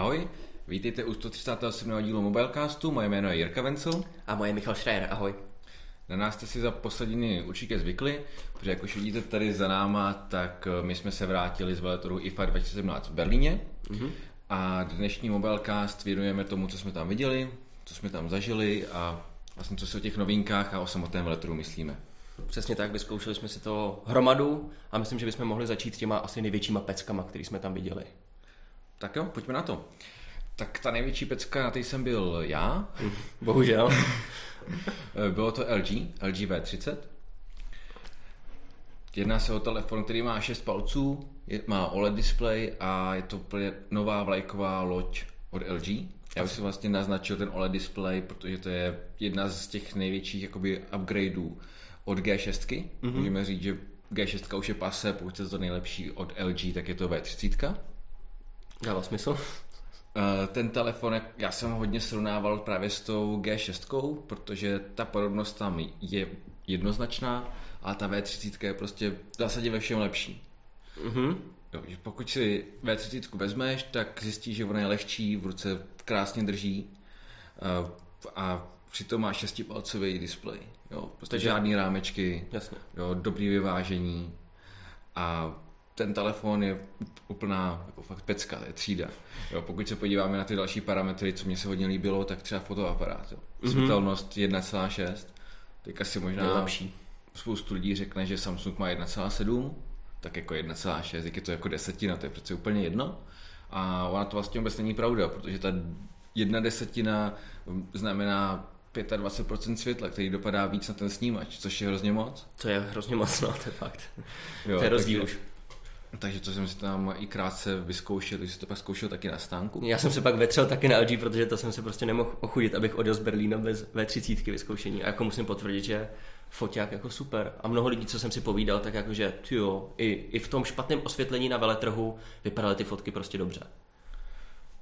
Ahoj, vítejte u 137. dílu Mobilecastu, moje jméno je Jirka Vencel. A moje je Michal Schreier, ahoj. Na nás jste si za poslední dny určitě zvykli, protože jak už vidíte tady za náma, tak eh, my jsme se vrátili z veletoru IFA 2017 v Berlíně mm-hmm. a dnešní Mobilecast věnujeme tomu, co jsme tam viděli, co jsme tam zažili a vlastně co si o těch novinkách a o samotném veletoru myslíme. Přesně tak, vyzkoušeli jsme si to hromadu a myslím, že bychom mohli začít těma asi největšíma peckama, který jsme tam viděli. Tak jo, pojďme na to. Tak ta největší pecka, na té jsem byl já. Bohužel. Bylo to LG, LG V30. Jedná se o telefon, který má 6 palců, je, má OLED display a je to úplně nová vlajková loď od LG. Já bych si vlastně naznačil ten OLED display, protože to je jedna z těch největších jakoby upgradeů od G6. Mm-hmm. Můžeme říct, že G6 už je pase, pokud je to nejlepší od LG, tak je to V30. Dává smysl. Eh, ten telefon, já jsem hodně srovnával právě s tou G6, protože ta podobnost tam je jednoznačná a ta V30 je prostě v zásadě ve všem lepší. Mm-hmm. Jo, že pokud si V30 vezmeš, tak zjistíš, že ona je lehčí, v ruce krásně drží a, eh, a přitom má šestipalcový displej. Jo, prostě Takže, žádný rámečky, jasně. Jo, dobrý vyvážení a ten telefon je úplná jako fakt pecka, je třída. Jo, pokud se podíváme na ty další parametry, co mě se hodně líbilo, tak třeba fotoaparát. Jo. Mhm. Světelnost mm-hmm. 1,6, teď asi možná Nejlepší. spoustu lidí řekne, že Samsung má 1,7, tak jako 1,6, jak je to jako desetina, to je přece úplně jedno. A ona to vlastně vůbec není pravda, protože ta jedna desetina znamená 25% světla, který dopadá víc na ten snímač, což je hrozně moc. To je hrozně moc, no, to je fakt. Jo, to je rozdíl už. Takže to jsem si tam i krátce vyzkoušel, jsi to pak zkoušel taky na stánku. Já jsem se pak vetřel taky na LG, protože to jsem se prostě nemohl ochudit, abych odjel z Berlína bez V30 vyzkoušení. A jako musím potvrdit, že foťák jako super. A mnoho lidí, co jsem si povídal, tak jakože, jo, i, i v tom špatném osvětlení na veletrhu vypadaly ty fotky prostě dobře.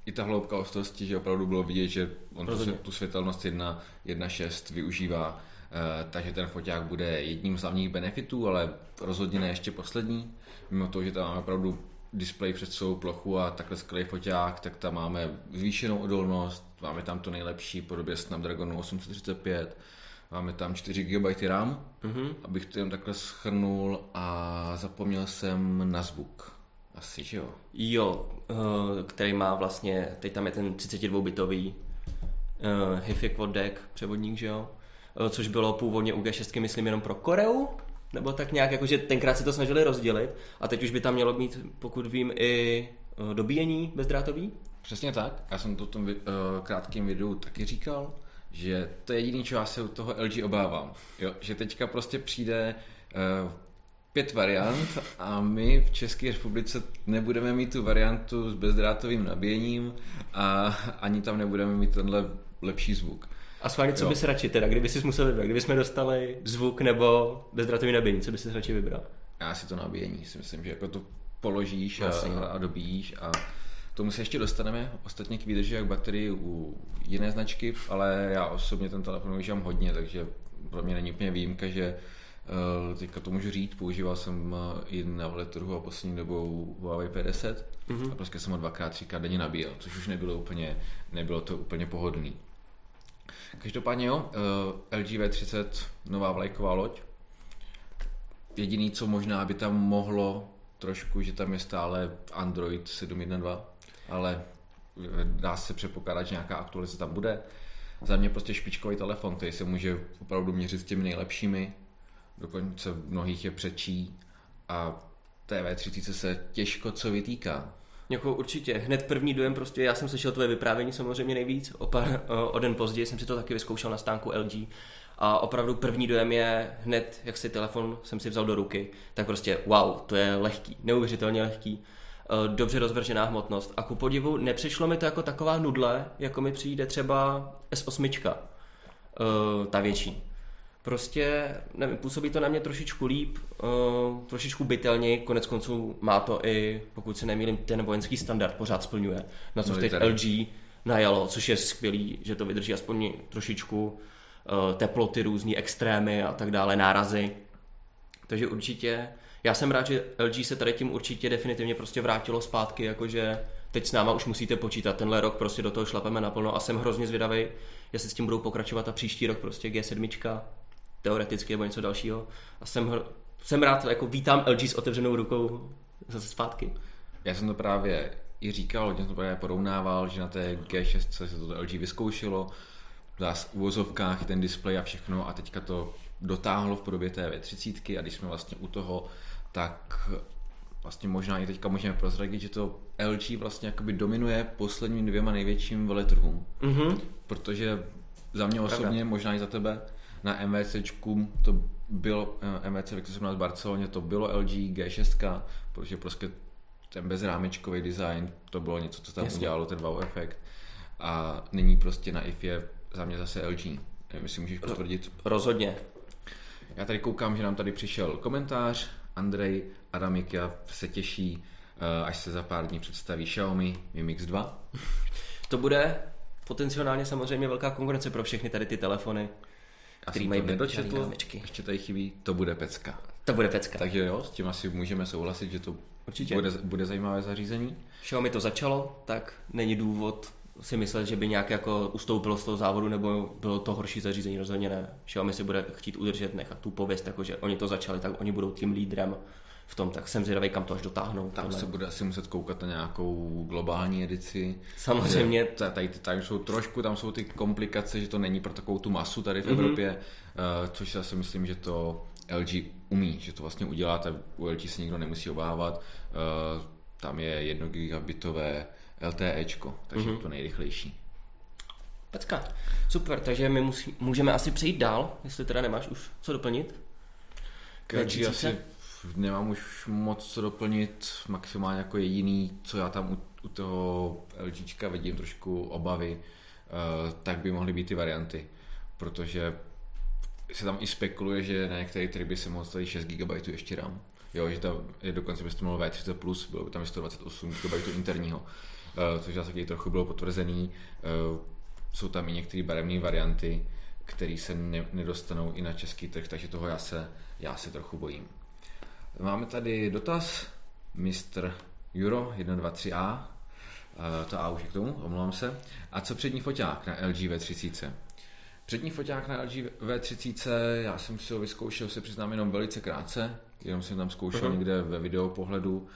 I ta hloubka ostrosti, že opravdu bylo vidět, že on tu, tu světelnost 1.6 využívá, takže ten foťák bude jedním z hlavních benefitů, ale rozhodně ne ještě poslední mimo to, že tam máme opravdu displej před celou plochu a takhle skvělý foťák, tak tam máme zvýšenou odolnost, máme tam to nejlepší podobě Snapdragonu 835, máme tam 4 GB RAM, mm-hmm. abych to jen takhle schrnul a zapomněl jsem na zvuk. Asi, že jo? Jo, eh, který má vlastně, teď tam je ten 32-bitový uh, HiFi codec převodník, že jo? Eh, což bylo původně u G6, myslím, jenom pro Koreu, nebo tak nějak, jakože tenkrát se to snažili rozdělit a teď už by tam mělo mít, pokud vím, i eh, dobíjení bezdrátový? Přesně tak. Já jsem to v tom uh, krátkém videu taky říkal, že to je jediný, co já se u toho LG obávám. Jo? Že teďka prostě přijde pět variant a my v České republice nebudeme mít tu variantu s bezdrátovým nabíjením a ani tam nebudeme mít tenhle lepší zvuk. A schválně, co bys radši teda, kdyby si musel vybrat, kdyby jsme dostali zvuk nebo bezdrátový nabíjení, co bys si radši vybral? Já si to nabíjení, si myslím, že jako to položíš a, a dobíjíš a tomu se ještě dostaneme, ostatně k výdrži jak baterii u jiné značky, ale já osobně ten telefon využívám hodně, takže pro mě není úplně výjimka, že uh, teďka to můžu říct, používal jsem uh, i na veletrhu a poslední dobou Huawei P10 mm-hmm. a prostě jsem ho dvakrát, třikrát denně nabíjel, což už nebylo úplně, nebylo to úplně pohodlný. Každopádně jo, eh, LG V30, nová vlajková loď. Jediný, co možná by tam mohlo trošku, že tam je stále Android 7.1.2, ale dá se předpokládat, že nějaká aktualizace tam bude. Za mě prostě špičkový telefon, který se může opravdu měřit s těmi nejlepšími, dokonce mnohých je přečí a TV30 se těžko co vytýká. Jako určitě, hned první dojem prostě, já jsem slyšel tvoje vyprávění samozřejmě nejvíc, o, pár, o den později jsem si to taky vyzkoušel na stánku LG a opravdu první dojem je hned, jak si telefon jsem si vzal do ruky, tak prostě wow, to je lehký, neuvěřitelně lehký, e, dobře rozvržená hmotnost. A ku podivu nepřišlo mi to jako taková nudle, jako mi přijde třeba S8, e, ta větší prostě, nevím, působí to na mě trošičku líp, uh, trošičku bytelněji, konec konců má to i, pokud se nemýlím, ten vojenský standard pořád splňuje, na co no, teď LG najalo, což je skvělý, že to vydrží aspoň trošičku uh, teploty, různý extrémy a tak dále, nárazy. Takže určitě, já jsem rád, že LG se tady tím určitě definitivně prostě vrátilo zpátky, jakože teď s náma už musíte počítat, tenhle rok prostě do toho šlapeme naplno a jsem hrozně zvědavý, jestli s tím budou pokračovat a příští rok prostě G7, teoreticky nebo něco dalšího. A jsem, jsem rád, jako vítám LG s otevřenou rukou zase zpátky. Já jsem to právě i říkal, hodně jsem to právě porovnával, že na té G6 se to LG vyzkoušelo, v uvozovkách ten displej a všechno a teďka to dotáhlo v podobě té V30 a když jsme vlastně u toho, tak vlastně možná i teďka můžeme prozradit, že to LG vlastně jakoby dominuje posledním dvěma největším veletrhům. Mm-hmm. Protože za mě osobně, Pravda. možná i za tebe, na MVCčku to bylo, eh, MVC, jak jsem v Barceloně, to bylo LG G6, protože prostě ten bezrámečkový design, to bylo něco, co tam Jasně. udělalo, ten wow efekt. A nyní prostě na IF je za mě zase LG. Nevím, jestli můžeš potvrdit. Rozhodně. Já tady koukám, že nám tady přišel komentář. Andrej Adamikia se těší, eh, až se za pár dní představí Xiaomi Mi Mix 2. To bude potenciálně samozřejmě velká konkurence pro všechny tady ty telefony, který mají nedočetl, ještě tady chybí, to bude pecka. To bude pecka. Takže jo, s tím asi můžeme souhlasit, že to Určitě. Bude, bude zajímavé zařízení. Xiaomi to začalo, tak není důvod si myslet, že by nějak jako ustoupilo z toho závodu nebo bylo to horší zařízení, rozhodně ne. Xiaomi si bude chtít udržet, nechat tu pověst, jako že oni to začali, tak oni budou tím lídrem v tom, tak jsem zvědavý, kam to až dotáhnou. Tam se bude asi muset koukat na nějakou globální edici. Samozřejmě. Tady, tady jsou trošku, tam jsou ty komplikace, že to není pro takovou tu masu tady v mm-hmm. Evropě, uh, což já si myslím, že to LG umí, že to vlastně uděláte, u LG se nikdo nemusí obávat, uh, tam je 1 gigabitové LTEčko, takže mm-hmm. to nejrychlejší. Pecka. Super, takže my musí, můžeme asi přejít dál, jestli teda nemáš už co doplnit. K LG asi nemám už moc co doplnit, maximálně jako jediný, co já tam u, u toho LGčka vidím trošku obavy, uh, tak by mohly být ty varianty, protože se tam i spekuluje, že na některé triby se mohl stavit 6 GB ještě RAM. Jo, že to je dokonce by to mělo V30+, plus, bylo by tam 128 GB interního, uh, což zase trochu bylo potvrzený. Uh, jsou tam i některé barevné varianty, které se ne, nedostanou i na český trh, takže toho já se, já se trochu bojím. Máme tady dotaz, Mr. Euro 123A, to A už je k tomu, omlouvám se. A co přední foťák na LG V30? Přední foťák na LG V30, já jsem si ho vyzkoušel, se přiznám jenom velice krátce, jenom jsem tam zkoušel uh-huh. někde ve video pohledu.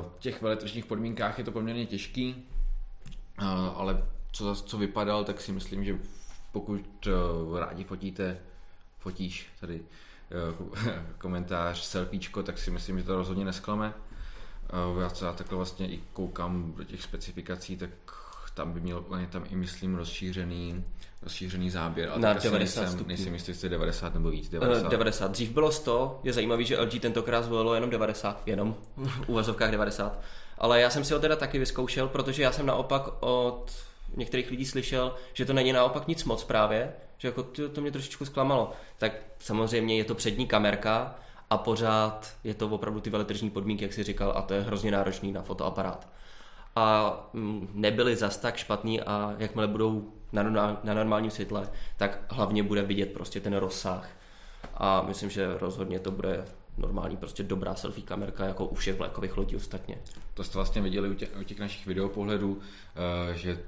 V těch veletržních podmínkách je to poměrně těžký, ale co, co vypadal, tak si myslím, že pokud rádi fotíte, fotíš tady komentář, selfiečko, tak si myslím, že to rozhodně nesklame. Já co já takhle vlastně i koukám do těch specifikací, tak tam by měl tam i myslím rozšířený, rozšířený záběr. Ale na 90 nejsem, stupňů. nejsem jistý, jestli 90 nebo víc. 90. Uh, 90. Dřív bylo 100, je zajímavý, že LG tentokrát zvolilo jenom 90, jenom v uvazovkách 90. Ale já jsem si ho teda taky vyzkoušel, protože já jsem naopak od některých lidí slyšel, že to není naopak nic moc právě, že jako to, to mě trošičku zklamalo. Tak samozřejmě je to přední kamerka a pořád je to opravdu ty veletržní podmínky, jak si říkal, a to je hrozně náročný na fotoaparát a mm, nebyly zas tak špatný a jakmile budou na, na normálním světle, tak hlavně bude vidět prostě ten rozsah a myslím, že rozhodně to bude normální, prostě dobrá selfie kamerka, jako u všech vlakových lodí ostatně. To jste vlastně viděli u těch, u těch našich videopohledů, eh, že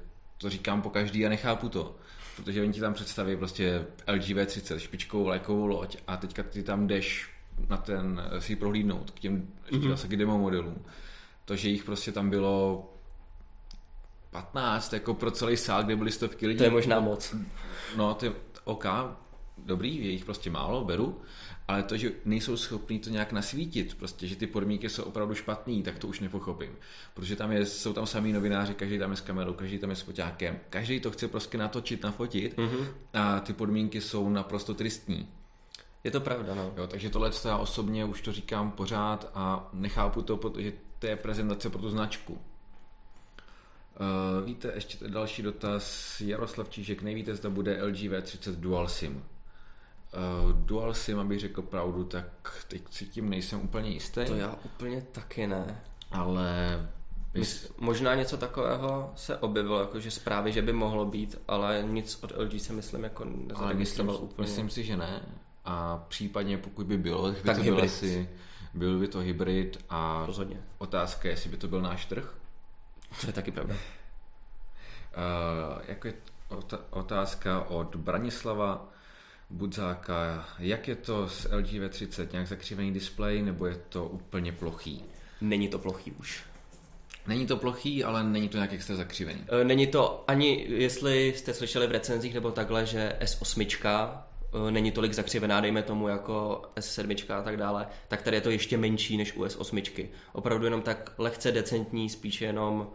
to říkám po každý a nechápu to. Protože oni ti tam představí prostě LG V30, špičkovou vlajkovou loď a teďka ty tam jdeš na ten eh, si prohlídnout k těm mm-hmm. zase k demo modelům. To, že jich prostě tam bylo 15, jako pro celý sál, kde byly stovky lidí. To je možná moc. No, ty OK, dobrý, je jich prostě málo, beru, ale to, že nejsou schopní to nějak nasvítit, prostě, že ty podmínky jsou opravdu špatný, tak to už nepochopím. Protože tam je, jsou tam samý novináři, každý tam je s kamerou, každý tam je s foťákem, každý to chce prostě natočit, nafotit mm-hmm. a ty podmínky jsou naprosto tristní. Je to pravda, no. Jo, takže tohle já osobně už to říkám pořád a nechápu to, protože to je prezentace pro tu značku. Uh, víte, ještě další dotaz. Jaroslav Čížek, nevíte, zda bude LG V30 Dual SIM. Uh, Dual SIM, abych řekl pravdu, tak teď si tím nejsem úplně jistý. To já úplně taky ne. Ale... Bys... Možná něco takového se objevilo, jakože zprávy, že by mohlo být, ale nic od LG se myslím jako nezaregistroval úplně. Myslím si, že ne. A případně pokud by bylo, tak by tak to byl asi, byl by to hybrid a Rozhodně. otázka je, jestli by to byl náš trh To je taky pravda. Uh, jako je otázka od Branislava Budzáka. Jak je to s LG V30? Nějak zakřivený displej nebo je to úplně plochý? Není to plochý už. Není to plochý, ale není to nějak extra zakřivený. E, není to ani, jestli jste slyšeli v recenzích nebo takhle, že S8 e, není tolik zakřivená, dejme tomu jako S7 a tak dále, tak tady je to ještě menší než u S8. Opravdu jenom tak lehce decentní, spíše jenom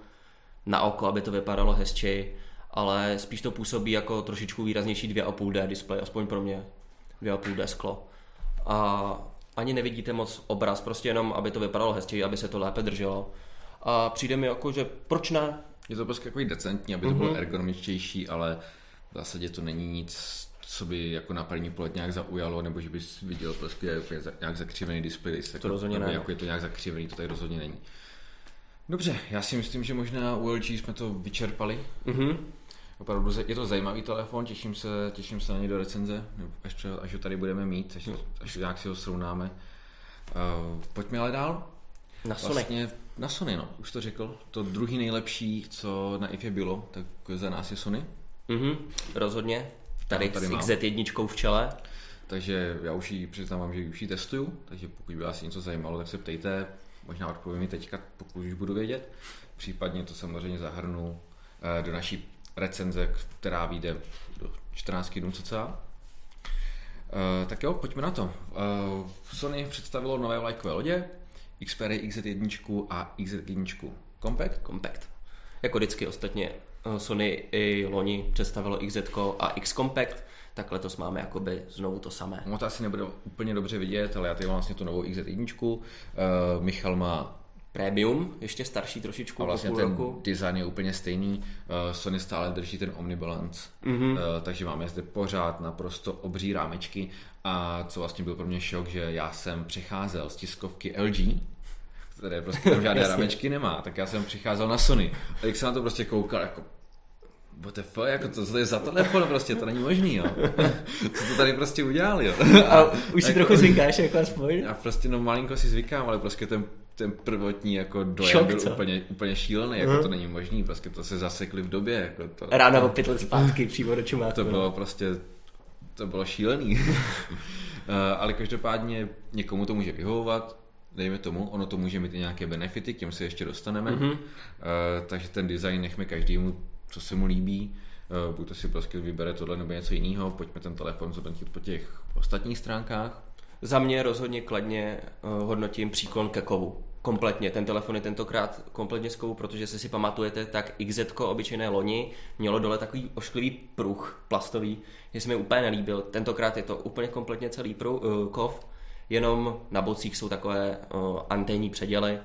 na oko, aby to vypadalo hezčí, ale spíš to působí jako trošičku výraznější 2,5D display, aspoň pro mě 2,5D sklo. A ani nevidíte moc obraz, prostě jenom, aby to vypadalo hezčí, aby se to lépe drželo. A přijde mi jako, že proč ne? Je to prostě takový decentní, aby to mm-hmm. bylo mhm. ergonomičtější, ale v zásadě to není nic, co by jako na první pohled nějak zaujalo, nebo že bys viděl prostě nějak zakřivený displej. To jako, rozhodně ne. Jako je to nějak zakřivený, to tady rozhodně není. Dobře, já si myslím, že možná u LG jsme to vyčerpali. Mm-hmm. Opravdu je to zajímavý telefon, těším se, těším se na něj do recenze, až, až ho tady budeme mít, až, až nějak si ho srovnáme. Uh, pojďme ale dál. Na Sony. Vlastně na Sony, no, už to řekl. To druhý nejlepší, co na IFE bylo, tak za nás je Sony. Mhm, rozhodně. Tady, tady s XZ1 v čele. Takže já už ji přiznávám, že už ji testuju, takže pokud by vás něco zajímalo, tak se ptejte, možná odpovím i teďka, pokud už budu vědět. Případně to samozřejmě zahrnu eh, do naší recenze, která vyjde do 14 dnů cca. Uh, tak jo, pojďme na to. Uh, Sony představilo nové vlajkové lodě, Xperia XZ1 a XZ1 Compact. Compact. Jako vždycky ostatně Sony i loni představilo XZ a X Compact, tak letos máme jakoby znovu to samé. No to asi nebude úplně dobře vidět, ale já tady mám vlastně tu novou XZ1. Uh, Michal má Premium, ještě starší trošičku. A vlastně ten roku. design je úplně stejný. Uh, Sony stále drží ten Omnibalance, mm-hmm. takže máme zde pořád naprosto obří rámečky. A co vlastně byl pro mě šok, že já jsem přicházel z tiskovky LG, které prostě tam žádné rámečky nemá, tak já jsem přicházel na Sony. A jak jsem na to prostě koukal, jako what the fuck, jako to, to je za telefon prostě, to není možný, jo. Co to tady prostě udělali, jo. A, a už si jako, trochu zvykáš, jako aspoň. A prostě no malinko si zvykám, ale prostě ten ten prvotní jako dojem Šok, byl úplně, úplně šílený, jako uh-huh. to není možný, prostě to se zasekli v době. Jako to, Ráno o pět let zpátky přímo do čumáku. To bylo prostě, to bylo šílený. Eh, ale každopádně někomu to může vyhovovat, dejme tomu, ono to může mít i nějaké benefity, k těm se ještě dostaneme. Uh, takže ten design nechme každému, co se mu líbí. Uh, buď to si prostě vybere tohle nebo něco jiného, pojďme ten telefon zhodnotit po těch ostatních stránkách. Za mě rozhodně kladně uh, hodnotím příklon ke kovu kompletně. Ten telefon je tentokrát kompletně z kovu, protože se si pamatujete, tak XZ obyčejné loni mělo dole takový ošklivý pruh plastový, že se mi úplně nelíbil. Tentokrát je to úplně kompletně celý pruh, uh, kov, jenom na bocích jsou takové uh, anténní předěly,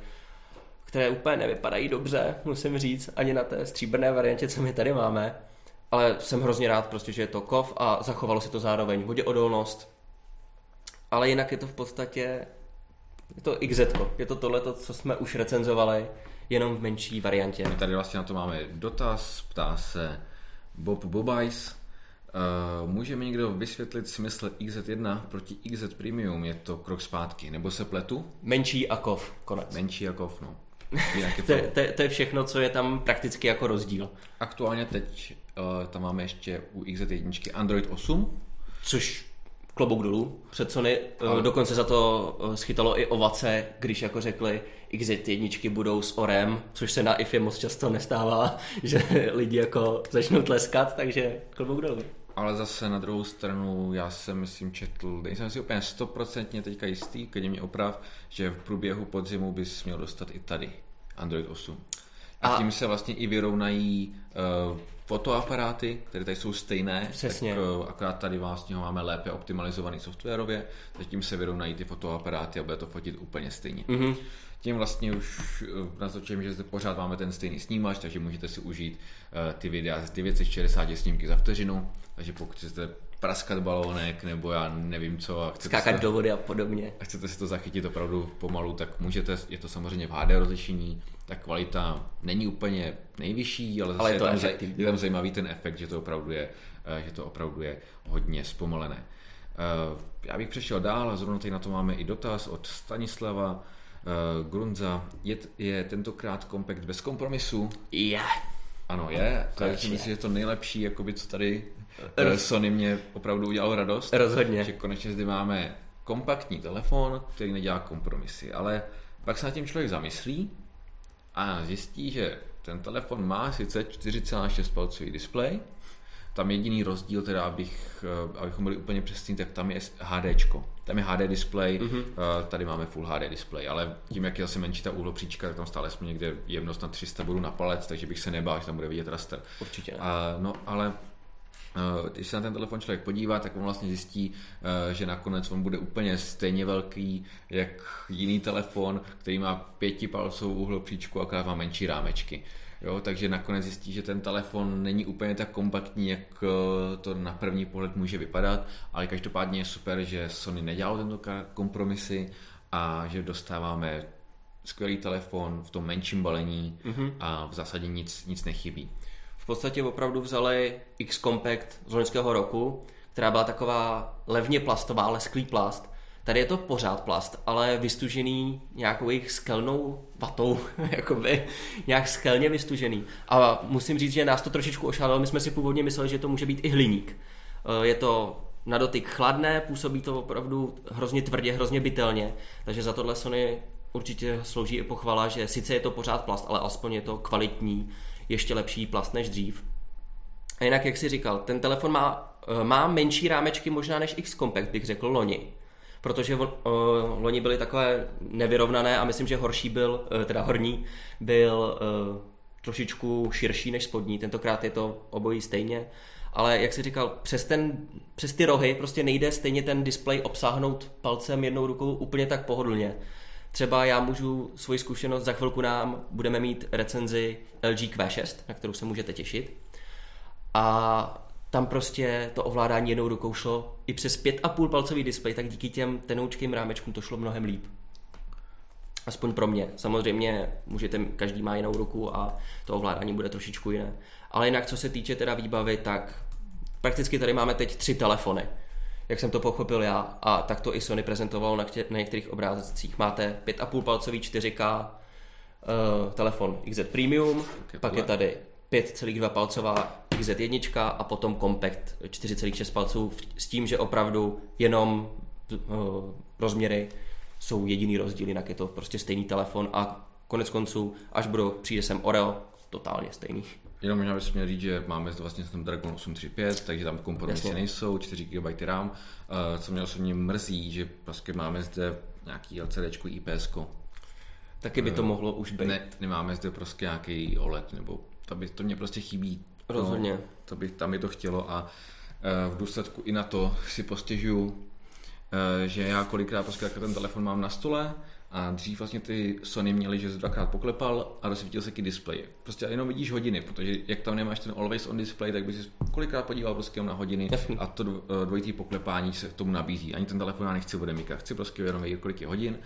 které úplně nevypadají dobře, musím říct, ani na té stříbrné variantě, co my tady máme. Ale jsem hrozně rád, prostě, že je to kov a zachovalo se to zároveň voděodolnost. Ale jinak je to v podstatě je to XZ, je to tohle, co jsme už recenzovali, jenom v menší variantě. My tady vlastně na to máme dotaz, ptá se Bob Bobajs. Uh, může mi někdo vysvětlit smysl XZ1 proti XZ Premium? Je to krok zpátky, nebo se pletu? Menší a kov, konec. Menší a kov, no. Je to... to, to, to je všechno, co je tam prakticky jako rozdíl. Aktuálně teď uh, tam máme ještě u XZ1 Android 8. Což klobouk dolů před Sony. Eh, Ale... Dokonce za to eh, schytalo i ovace, když jako řekli XZ1 budou s orem, což se na IFE moc často nestává, že lidi jako začnou tleskat, takže klobouk dolů. Ale zase na druhou stranu, já jsem myslím četl, nejsem si úplně stoprocentně teďka jistý, když mě oprav, že v průběhu podzimu bys měl dostat i tady Android 8. A, a tím se vlastně i vyrovnají uh, fotoaparáty, které tady jsou stejné, Přesně. tak uh, akorát tady vlastně ho máme lépe optimalizovaný softwarově, tak tím se vyrovnají ty fotoaparáty a bude to fotit úplně stejně. Mm-hmm. Tím vlastně už uh, naznačujeme, že zde pořád máme ten stejný snímač, takže můžete si užít uh, ty videa z 960 snímky za vteřinu, takže pokud chcete praskat balónek, nebo já nevím co. A Skákat to, do vody a podobně. A chcete si to zachytit opravdu pomalu, tak můžete, je to samozřejmě v HD rozlišení, ta kvalita není úplně nejvyšší, ale, ale je, to tam, je tam zajímavý ten efekt, že to opravdu je, eh, že to opravdu je hodně zpomalené. Eh, já bych přešel dál a zrovna tady na to máme i dotaz od Stanislava. Uh, Grunza, je, je tentokrát kompakt bez kompromisu? Je. Ano, je. Takže si myslím, že to nejlepší, jakoby, co tady uh, Sony mě opravdu udělalo radost. Rozhodně. Že konečně zde máme kompaktní telefon, který nedělá kompromisy. Ale pak se na tím člověk zamyslí a zjistí, že ten telefon má sice 4,6 palcový displej, tam jediný rozdíl, teda abych, eh, abychom byli úplně přesní, tak tam je HD. Tam je HD display, mm-hmm. tady máme Full HD display, ale tím, jak je zase menší ta úhlopříčka, tak tam stále jsme někde jemnost na 300 bodů na palec, takže bych se nebál, že tam bude vidět raster. Určitě ne. A, no, ale eh, když se na ten telefon člověk podívá, tak on vlastně zjistí, že nakonec on bude úplně stejně velký, jak jiný telefon, který má pětipalcovou úhlopříčku, akorát má menší rámečky. Jo, takže nakonec zjistí, že ten telefon není úplně tak kompaktní, jak eh, to na první pohled může vypadat, ale každopádně je super, že Sony nedělal tento kompromisy a že dostáváme skvělý telefon v tom menším balení mm-hmm. a v zásadě nic, nic nechybí. V podstatě opravdu vzali X Compact z loňského roku, která byla taková levně plastová, lesklý plast, Tady je to pořád plast, ale vystužený nějakou jejich skelnou vatou, jakoby nějak skelně vystužený. A musím říct, že nás to trošičku ošálilo, my jsme si původně mysleli, že to může být i hliník. Eh, je to na dotyk chladné, působí to opravdu hrozně tvrdě, hrozně bytelně, takže za tohle Sony určitě slouží i pochvala, že sice je to pořád plast, ale aspoň je to kvalitní, ještě lepší plast než dřív. A jinak, jak si říkal, ten telefon má, eh, má menší rámečky možná než X Compact, bych řekl loni protože uh, loni byly takové nevyrovnané a myslím, že horší byl, uh, teda horní, byl uh, trošičku širší než spodní, tentokrát je to obojí stejně, ale jak si říkal, přes, ten, přes ty rohy prostě nejde stejně ten displej obsáhnout palcem jednou rukou úplně tak pohodlně. Třeba já můžu svoji zkušenost, za chvilku nám budeme mít recenzi LG Q6, na kterou se můžete těšit. A tam prostě to ovládání jednou rukou šlo i přes 5,5 palcový displej, tak díky těm tenoučkým rámečkům to šlo mnohem líp. Aspoň pro mě. Samozřejmě můžete, každý má jinou ruku a to ovládání bude trošičku jiné. Ale jinak, co se týče teda výbavy, tak prakticky tady máme teď tři telefony. Jak jsem to pochopil já, a tak to i Sony prezentovalo na, na některých obrázcích. Máte 5,5 palcový 4K uh, eh, telefon XZ Premium, pak je tady 5,2 palcová XZ1 a potom Compact 4,6 palců s tím, že opravdu jenom uh, rozměry jsou jediný rozdíl, jinak je to prostě stejný telefon a konec konců, až budou, přijde sem Oreo, totálně stejný. Jenom možná bys měl říct, že máme zde vlastně ten Dragon 835, takže tam kompromisy Jasně. nejsou, 4 GB RAM. Uh, co mě osobně mrzí, že prostě máme zde nějaký LCD IPS. Taky by to uh, mohlo už být. Ne, nemáme zde prostě nějaký OLED nebo to, by, to mě prostě chybí. Rozhodně. No, to by, tam mi to chtělo a uh, v důsledku i na to si postěžuju, že já kolikrát prostě ten telefon mám na stole a dřív vlastně ty Sony měly, že jsi dvakrát poklepal a rozsvítil se ti displej. Prostě jenom vidíš hodiny, protože jak tam nemáš ten always on display, tak bys kolikrát podíval prostě na hodiny Jasný. a to eh, dvojitý poklepání se k tomu nabízí. Ani ten telefon já nechci odemykat, chci prostě jenom vědět, kolik je hodin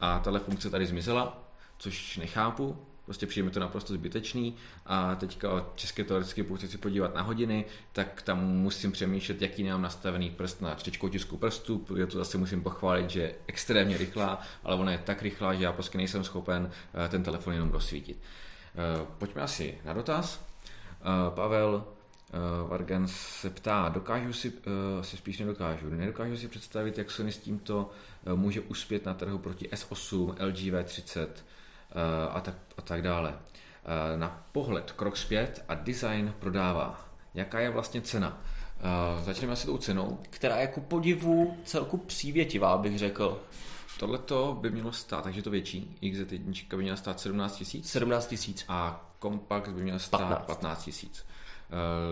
a tahle funkce tady zmizela, což nechápu, prostě přijde mi to naprosto zbytečný a teďka české teoreticky, pokud chci podívat na hodiny, tak tam musím přemýšlet, jaký nemám nastavený prst na tisku prstu, protože to zase musím pochválit, že je extrémně rychlá, ale ona je tak rychlá, že já prostě nejsem schopen eh, ten telefon jenom rozsvítit. Eh, pojďme asi na dotaz. Eh, Pavel Vargan se ptá, dokážu si, si spíš nedokážu, nedokážu si představit, jak Sony s tímto může uspět na trhu proti S8, LG V30, Eh, a tak, a tak dále. Eh, na pohled krok zpět a design prodává. Jaká je vlastně cena? Uh, začneme asi tou cenou. Která je ku podivu celku přívětivá, bych řekl. Tohle to by mělo stát, takže to větší. XZ1 by měla stát 17 tisíc. 17 tisíc. A kompakt by měl stát 15 tisíc.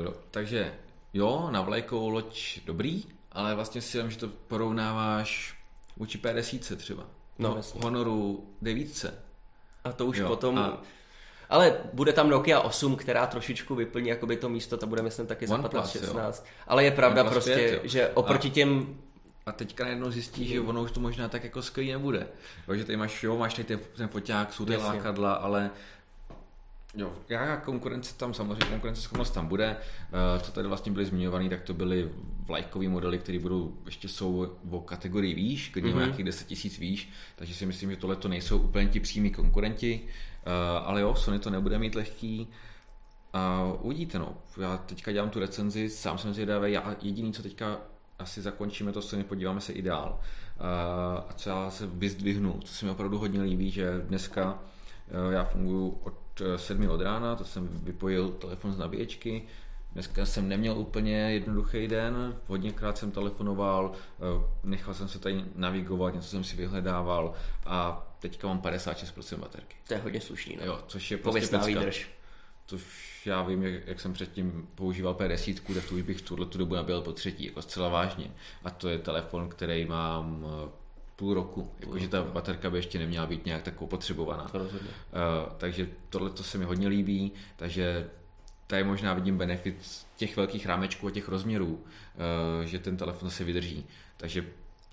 Uh, takže jo, na vlajkovou loď dobrý, ale vlastně si že to porovnáváš vůči P10 třeba. No, Honoru 9 a to už jo, potom... A... Ale bude tam Nokia 8, která trošičku vyplní jakoby to místo, to bude myslím taky za 15-16. Ale je pravda OnePlus prostě, 5, že oproti a... těm a teďka najednou zjistí, že ono už to možná tak jako skvělý nebude. Takže tady máš, jo, máš tady ten, ten foťák, jsou ty lákadla, ale Jo, jaká konkurence tam, samozřejmě konkurenceschopnost tam bude. Eh, co tady vlastně byly zmiňované, tak to byly vlajkové modely, které budou ještě jsou o kategorii výš, klidně mm-hmm. nějakých 10 tisíc výš, takže si myslím, že tohle to nejsou úplně ti přímí konkurenti, eh, ale jo, Sony to nebude mít lehký. A uvidíte, no. Já teďka dělám tu recenzi, sám jsem zvědavý, já jediný, co teďka asi zakončíme to Sony, podíváme se ideál. Eh, a co já se vyzdvihnu, co se mi opravdu hodně líbí, že dneska já funguji od 7 od rána, to jsem vypojil telefon z nabíječky, Dneska jsem neměl úplně jednoduchý den, hodněkrát jsem telefonoval, eh, nechal jsem se tady navigovat, něco jsem si vyhledával a teďka mám 56% baterky. To je hodně slušný, no. Jo, což je prostě pecka. výdrž. Což já vím, jak, jak, jsem předtím používal P10, tak tu už bych tuhle tu dobu nabil po třetí, jako zcela vážně. A to je telefon, který mám eh, půl roku, jakože ta baterka by ještě neměla být nějak tak opotřebovaná. To rozhodně. Uh, takže tohle to se mi hodně líbí, takže tady možná vidím benefit těch velkých rámečků a těch rozměrů, uh, že ten telefon se vydrží. Takže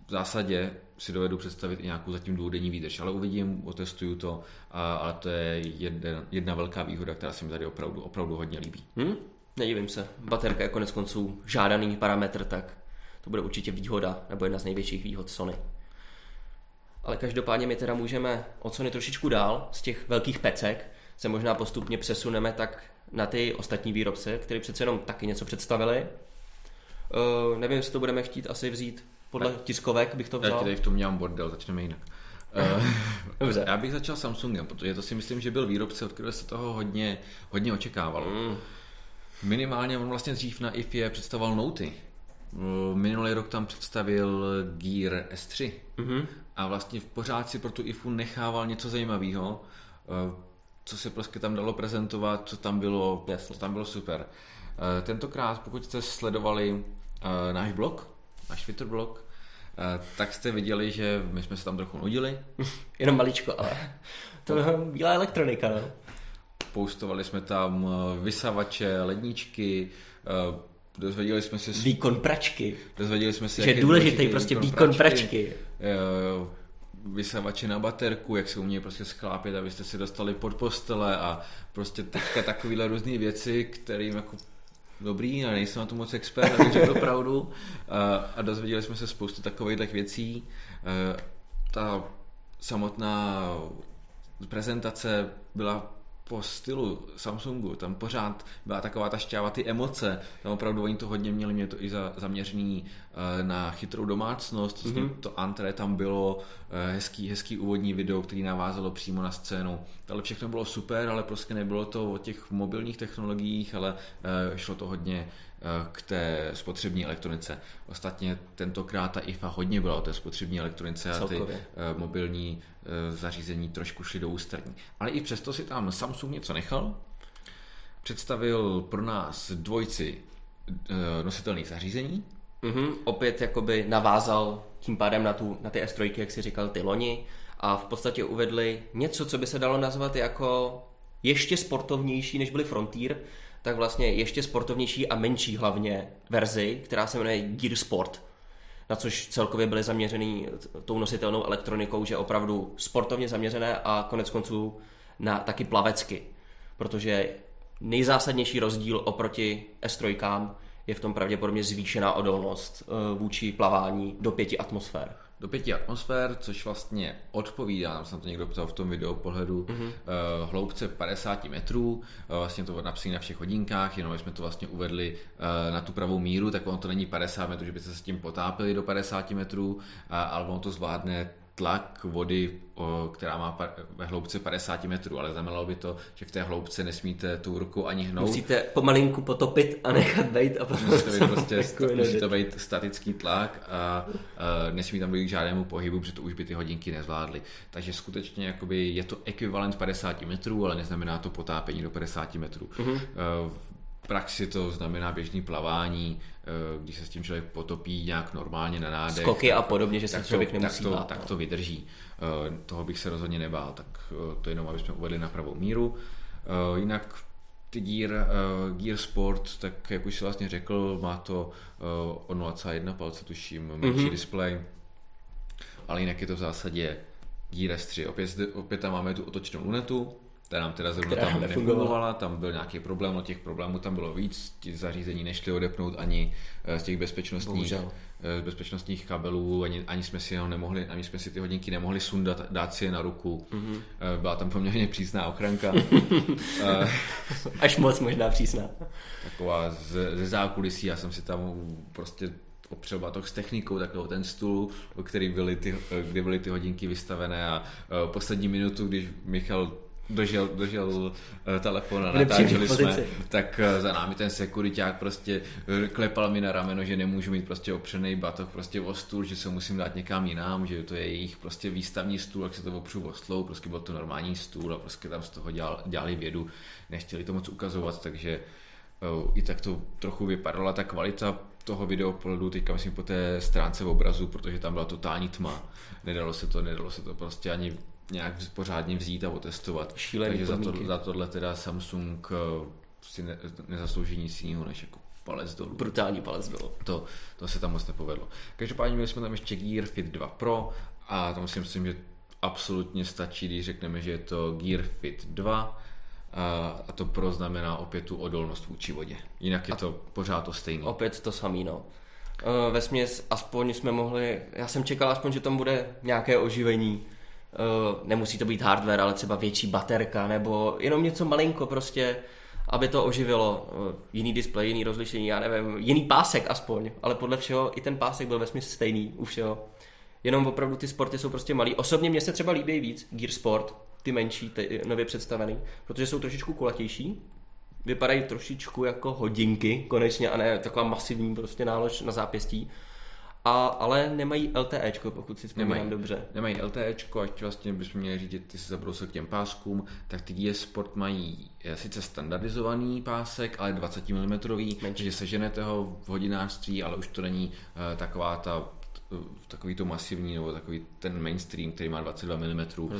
v zásadě si dovedu představit i nějakou zatím dvoudenní výdrž, ale uvidím, otestuju to, a, ale to je jedna, jedna velká výhoda, která se mi tady opravdu, opravdu hodně líbí. Hmm? Nedivím se. Baterka je konec konců žádaný parametr, tak to bude určitě výhoda, nebo jedna z největších výhod Sony. Ale každopádně my teda můžeme o Sony trošičku dál, z těch velkých pecek se možná postupně přesuneme tak na ty ostatní výrobce, které přece jenom taky něco představili. Uh, nevím, jestli to budeme chtít asi vzít podle tak, tiskovek, bych to vzal. Já tady v tom dělám bordel, začneme jinak. Uh, Dobře. Já bych začal Samsungem, protože to si myslím, že byl výrobce, od kterého se toho hodně, hodně očekávalo. Mm. Minimálně on vlastně dřív na IFE představoval Noty. Minulý rok tam představil Gear S3 mm-hmm. A vlastně v pořád si pro tu IFU nechával něco zajímavého, eh, co se prostě tam dalo prezentovat, co tam bylo, co tam bylo super. Eh, tentokrát, pokud jste sledovali eh, náš blog, náš Twitter blog, tak jste viděli, že my jsme se tam trochu nudili. Jenom maličko, ale to je bílá elektronika, no. Poustovali jsme tam vysavače, ledničky, Dozvěděli jsme se... Výkon pračky. Dozvěděli jsme se, že je důležitý prostě výkon, pračky. pračky. Vysavače na baterku, jak se umějí prostě sklápět, abyste si dostali pod postele a prostě teďka takovéhle různé věci, kterým jako dobrý, a nejsem na to moc expert, abych řekl pravdu. A, a dozvěděli jsme se spoustu takových věcí. Ta samotná prezentace byla po stylu Samsungu, tam pořád byla taková ta šťáva, ty emoce, tam opravdu oni to hodně měli, mě to i za, zaměřený uh, na chytrou domácnost, mm-hmm. to antré tam bylo, uh, hezký, hezký úvodní video, který navázalo přímo na scénu. Ale všechno bylo super, ale prostě nebylo to o těch mobilních technologiích, ale uh, šlo to hodně k té spotřební elektronice. Ostatně tentokrát ta IFA hodně byla o té spotřební elektronice a ty mobilní Eh, zařízení trošku šli do ústraní. Ale i přesto si tam Samsung něco nechal. Představil pro nás dvojci eh, nositelných zařízení. Mm-hmm, opět jakoby navázal tím pádem na, tu, na ty S3, jak si říkal, ty loni a v podstatě uvedli něco, co by se dalo nazvat jako ještě sportovnější, než byly Frontier, tak vlastně ještě sportovnější a menší hlavně verzi, která se jmenuje Gear Sport na což celkově byly zaměřený tou nositelnou elektronikou, že opravdu sportovně zaměřené a konec konců na taky plavecky, protože nejzásadnější rozdíl oproti S3 je v tom pravděpodobně zvýšená odolnost eh, vůči plavání do pěti atmosfér do pěti atmosfér, což vlastně odpovídá, nám se to někdo ptal v tom videu pohledu, mm-hmm. uh, hloubce 50 metrů, uh, vlastně to napsané na všech hodinkách, jenom jsme to vlastně uvedli uh, na tu pravou míru, tak ono to není 50 metrů, že by se s tím potápili do 50 metrů, uh, ale ono to zvládne tlak vody, která má ve hloubce 50 metrů, ale znamenalo by to, že v té hloubce nesmíte tu ruku ani hnout. Musíte pomalinku potopit a nechat být a potom musíte být prostě, musí to být statický tlak a, a nesmí tam k žádnému pohybu, protože to už by ty hodinky nezvládly. Takže skutečně jakoby je to ekvivalent 50 metrů, ale neznamená to potápění do 50 metrů. Mm-hmm. V praxi to znamená běžný plavání, když se s tím člověk potopí nějak normálně na nádech. Skoky a podobně, že se člověk to, nemusí tak to, bát. Tak to vydrží. Eh, toho bych se rozhodně nebál, tak eh, to jenom, aby jsme uvedli na pravou míru. Jinak ty Gear, Gear Sport, tak jak už si vlastně řekl, má to o 0,1 palce, tuším, menší mm-hmm. display, ale jinak je to v zásadě Gear S3. Opět, opět tam máme tu otočnou lunetu, ta nám teda zrovna tam nefungovala, tam byl nějaký problém, no těch problémů tam bylo víc, ti zařízení nešli odepnout ani eh, z těch bezpečnostních, Bohužel. Eh, bezpečnostních kabelů, ani, ani jsme si nemohli, ani jsme si ty hodinky nemohli sundat, dát si je na ruku. Mm-hmm. Byla tam poměrně přísná ochranka. Až moc možná přísná. Taková ze, ze zákulisí, já jsem si tam prostě opřel batoh s technikou, takovou ten stůl, který byly ty, kde byly ty hodinky vystavené a poslední minutu, když Michal dožil, dožil uh, telefon a natáčeli jsme, tak uh, za námi ten sekuriták prostě uh, klepal mi na rameno, že nemůžu mít prostě opřený batoh prostě o stůl, že se musím dát někam jinam, že to je jejich prostě výstavní stůl, jak se to opřu o slou, prostě byl to normální stůl a prostě tam z toho dělal, dělali vědu, nechtěli to moc ukazovat, takže i tak to trochu vypadala ta kvalita toho videoplodu, teďka myslím po té stránce v obrazu, protože tam byla totální tma. Nedalo se to, nedalo se to prostě ani nějak pořádně vzít a otestovat. Šílený Takže za, to, za tohle teda Samsung eh, si ne, nezaslouží nic jiného než jako palec dolů. Brutální palec dolů. To, to se tam moc nepovedlo. Každopádně měli jsme tam ještě Gear Fit 2 Pro a tam si myslím, že absolutně stačí, když řekneme, že je to Gear Fit 2 a to pro znamená opět tu odolnost vůči vodě. Jinak je to pořád to stejné. Opět to samý, no. Eh, ve směs aspoň jsme mohli, já jsem čekal aspoň, že tam bude nějaké oživení, nemusí to být hardware, ale třeba větší baterka nebo jenom něco malinko prostě, aby to oživilo. Eh, jiný displej, jiný rozlišení, já nevím, jiný pásek aspoň, ale podle všeho i ten pásek byl ve stejný u všeho. Jenom opravdu ty sporty jsou prostě malý. Osobně mě se třeba líbí víc Gear Sport, ty menší, ty nově představený, protože jsou trošičku kulatější, vypadají trošičku jako hodinky konečně a ne taková masivní prostě nálož na zápěstí a, ale nemají LTE, pokud si vzpomínám dobře. Nemají LTE, ať vlastně bychom měli říct, ty se zabrousil k těm páskům, tak ty GS Sport mají je sice standardizovaný pásek, ale 20 mm, takže seženete ho v hodinářství, ale už to není uh, taková ta uh, takový to masivní, nebo takový ten mainstream, který má 22 mm, uh,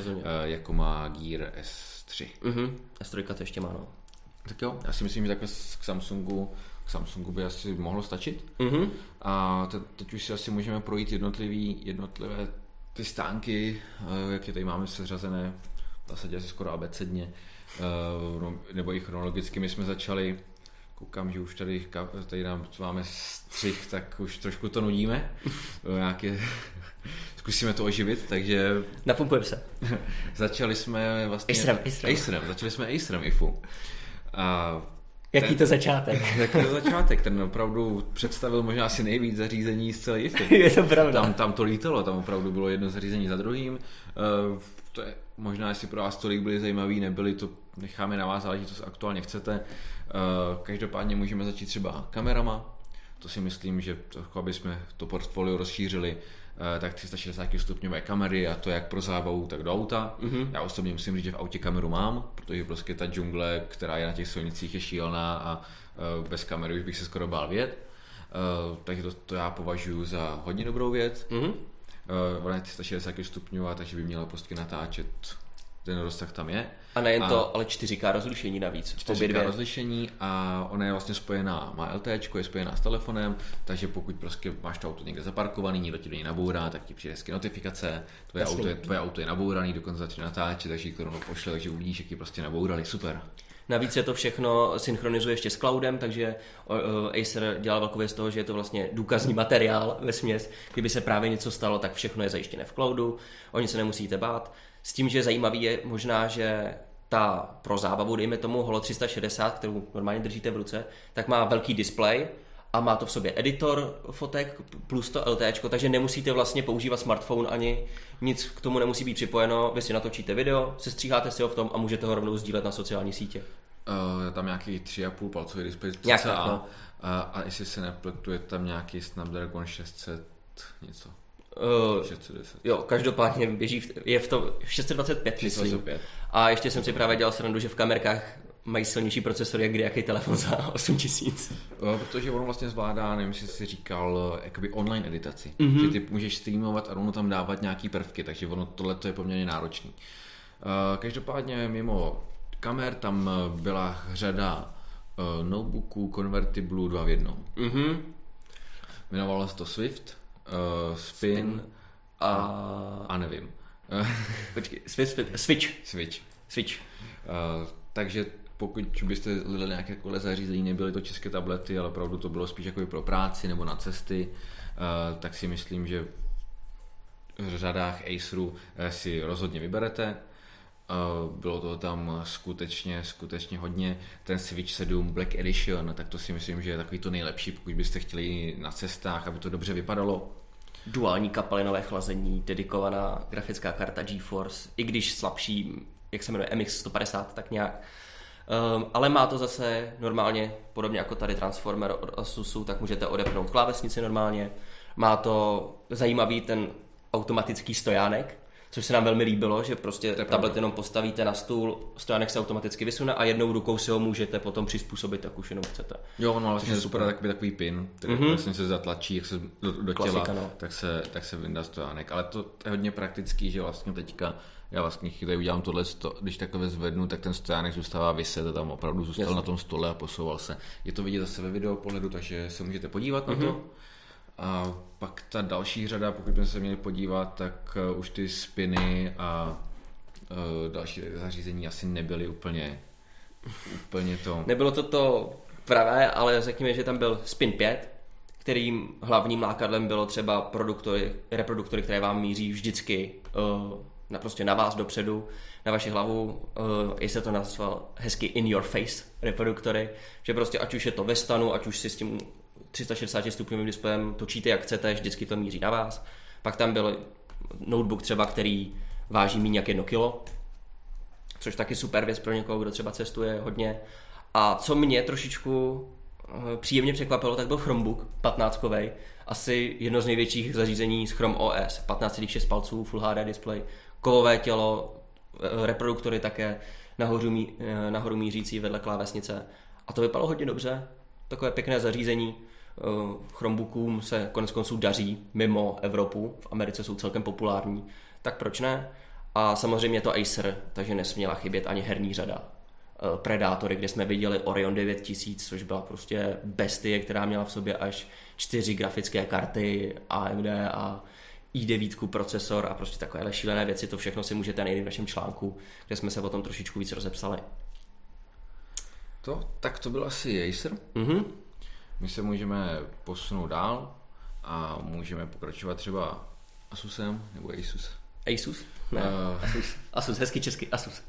jako má Gear S3. Uh-huh. S3 to ještě má, no. Tak jo, já si myslím, že takhle k Samsungu k Samsungu by asi mohlo stačit. Mm-hmm. A te, teď už si asi můžeme projít jednotlivý, jednotlivé ty stánky, eh, jak je tady máme seřazené, v zásadě asi skoro abecedně, eh, nebo i chronologicky. My jsme začali, koukám, že už tady, tady nám máme střih, tak už trošku to nudíme. Eh, nějaké, zkusíme to oživit, takže... Napumpujeme se. začali jsme vlastně... Acerem, Acerem. Acerem. Začali jsme Acerem IFU. A Jaký ten, to začátek? Jaký to začátek? Ten opravdu představil možná asi nejvíc zařízení z celé IFI. je to pravda. Tam, tam to lítalo, tam opravdu bylo jedno zařízení za druhým. Uh, to je, možná, jestli pro vás tolik byly zajímavý, nebyly, to necháme na vás, záleží, co aktuálně chcete. Uh, každopádně můžeme začít třeba kamerama. To si myslím, že trochu, aby jsme to portfolio rozšířili, tak 360 stupňové kamery a to jak pro zábavu, tak do auta. Mm-hmm. Já osobně musím říct, že v autě kameru mám, protože prostě ta džungle, která je na těch silnicích, je šílená a eh, bez kamery už bych se skoro bál vět. Eh, takže to, to já považuji za hodně dobrou věc. Mm-hmm. Ona je 360 stupňů, takže by měla prostě natáčet ten rozsah tam je. A nejen a to, ale 4K rozlišení navíc. 4K rozlišení a ona je vlastně spojená, má LTE, je spojená s telefonem, takže pokud prostě máš to auto někde zaparkovaný, někdo ti do něj nabourá, tak ti přijde notifikace, tvoje auto, je, tvoje auto je nabouraný, dokonce začne natáčet, takže ji to pošle, takže uvidíš, jak ji prostě nabourali, super. Navíc se to všechno synchronizuje ještě s cloudem, takže Acer dělal velkou věc z toho, že je to vlastně důkazní materiál ve směs. Kdyby se právě něco stalo, tak všechno je zajištěné v cloudu, oni se nemusíte bát. S tím, že zajímavý je možná, že ta pro zábavu, dejme tomu Holo 360, kterou normálně držíte v ruce, tak má velký displej a má to v sobě editor fotek plus to LTE, takže nemusíte vlastně používat smartphone ani nic k tomu nemusí být připojeno, vy si natočíte video, sestříháte si ho v tom a můžete ho rovnou sdílet na sociální sítě. Uh, tam nějaký 3,5 palcový displej Nějak, a, no. a, a jestli se nepletu, je tam nějaký Snapdragon 600 něco. Uh, 610. Jo, každopádně běží, v, je v tom 625, 625. A ještě jsem si právě dělal srandu, že v kamerkách mají silnější procesor, jak kdy jaký telefon za 8000. Uh, protože ono vlastně zvládá, nevím, jestli jsi říkal, jakoby online editaci. Mm-hmm. Že ty můžeš streamovat a rovnou tam dávat nějaký prvky, takže ono tohle je poměrně náročný. Uh, každopádně mimo kamer tam byla řada uh, notebooků, konvertiblů dva v jednom. Mm-hmm. Jmenovalo se to Swift uh, spin, spin a... a nevím. Počkej, switch, switch. Switch. Switch. Uh, takže pokud byste hledali nějaké zařízení, nebyly to české tablety, ale opravdu to bylo spíš jako pro práci nebo na cesty, uh, tak si myslím, že v řadách Aceru si rozhodně vyberete. Bylo to tam skutečně, skutečně hodně. Ten Switch 7 Black Edition, tak to si myslím, že je takový to nejlepší, pokud byste chtěli na cestách, aby to dobře vypadalo. Duální kapelinové chlazení, dedikovaná grafická karta GeForce, i když slabší, jak se jmenuje, MX 150, tak nějak. Um, ale má to zase normálně, podobně jako tady Transformer od Asusu, tak můžete odepnout klávesnici normálně. Má to zajímavý ten automatický stojánek, což se nám velmi líbilo, že prostě tablet jenom postavíte na stůl, stojánek se automaticky vysune a jednou rukou si ho můžete potom přizpůsobit, jak už jenom chcete. Jo, no ale vlastně super takový, takový pin, který mm-hmm. vlastně se zatlačí, jak se do, do těla, Klasika, no. tak, se, tak se vyndá stojánek. Ale to je hodně praktický, že vlastně teďka já vlastně chvíli udělám tohle, když takhle zvednu, tak ten stojánek zůstává vyset a tam opravdu zůstal Jasně. na tom stole a posouval se. Je to vidět zase ve videu pohledu, takže se můžete podívat mm-hmm. na to. A pak ta další řada, pokud bychom se měli podívat, tak uh, už ty spiny a uh, další zařízení asi nebyly úplně, úplně to. Nebylo to to pravé, ale řekněme, že tam byl Spin 5, kterým hlavním lákadlem bylo třeba produktory, reproduktory, které vám míří vždycky uh, na, prostě na vás dopředu, na vaši hlavu, uh, i se to nazval hezky in your face reproduktory, že prostě ať už je to ve stanu, ať už si s tím 360 stupňovým displejem točíte jak chcete, vždycky to míří na vás. Pak tam byl notebook třeba, který váží méně jak jedno kilo, což taky super věc pro někoho, kdo třeba cestuje hodně. A co mě trošičku eh, příjemně překvapilo, tak byl Chromebook 15 asi jedno z největších zařízení z Chrome OS, 15,6 palců, Full HD display, kovové tělo, eh, reproduktory také, nahoru, mí, eh, nahoru mířící vedle klávesnice. A to vypadalo hodně dobře, takové pěkné zařízení. Eh, Chromebookům se konec konců daří mimo Evropu, v Americe jsou celkem populární, tak proč ne? A samozřejmě to Acer, takže nesměla chybět ani herní řada. Eh, Predátory, kde jsme viděli Orion 9000, což byla prostě bestie, která měla v sobě až čtyři grafické karty AMD a i9 procesor a prostě takovéhle šílené věci, to všechno si můžete najít v našem článku, kde jsme se o tom trošičku víc rozepsali. To, tak to byl asi Acer. Mm-hmm. My se můžeme posunout dál a můžeme pokračovat třeba Asusem nebo Asus. Asus? Ne, uh, Asus. Asus, hezky česky, Asus.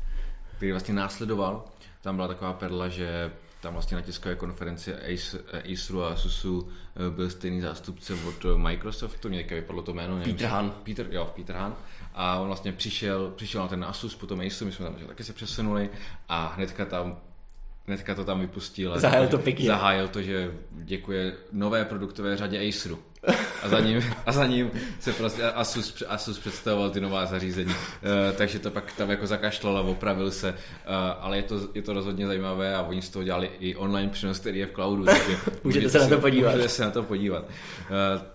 Který vlastně následoval. Tam byla taková perla, že tam vlastně na tiskové konferenci Aceru a Asusu eh, byl stejný zástupce od Microsoftu, mě vypadlo to jméno. Nevím, Peter Han. Peter, jo, Peter Han. A on vlastně přišel, přišel na ten Asus, potom Acer, my jsme tam taky se přesunuli a hnedka tam hnedka to tam vypustil. Zahájil to pěkně. Zahájil to, že děkuje nové produktové řadě Aceru. A za ním, a za ním se prostě Asus, Asus představoval ty nová zařízení. Uh, takže to pak tam jako zakašlal a opravil se. Uh, ale je to, je to rozhodně zajímavé a oni z toho dělali i online přenos, který je v cloudu. Takže můžete, můžete se na to podívat. Můžete se na to podívat. Uh,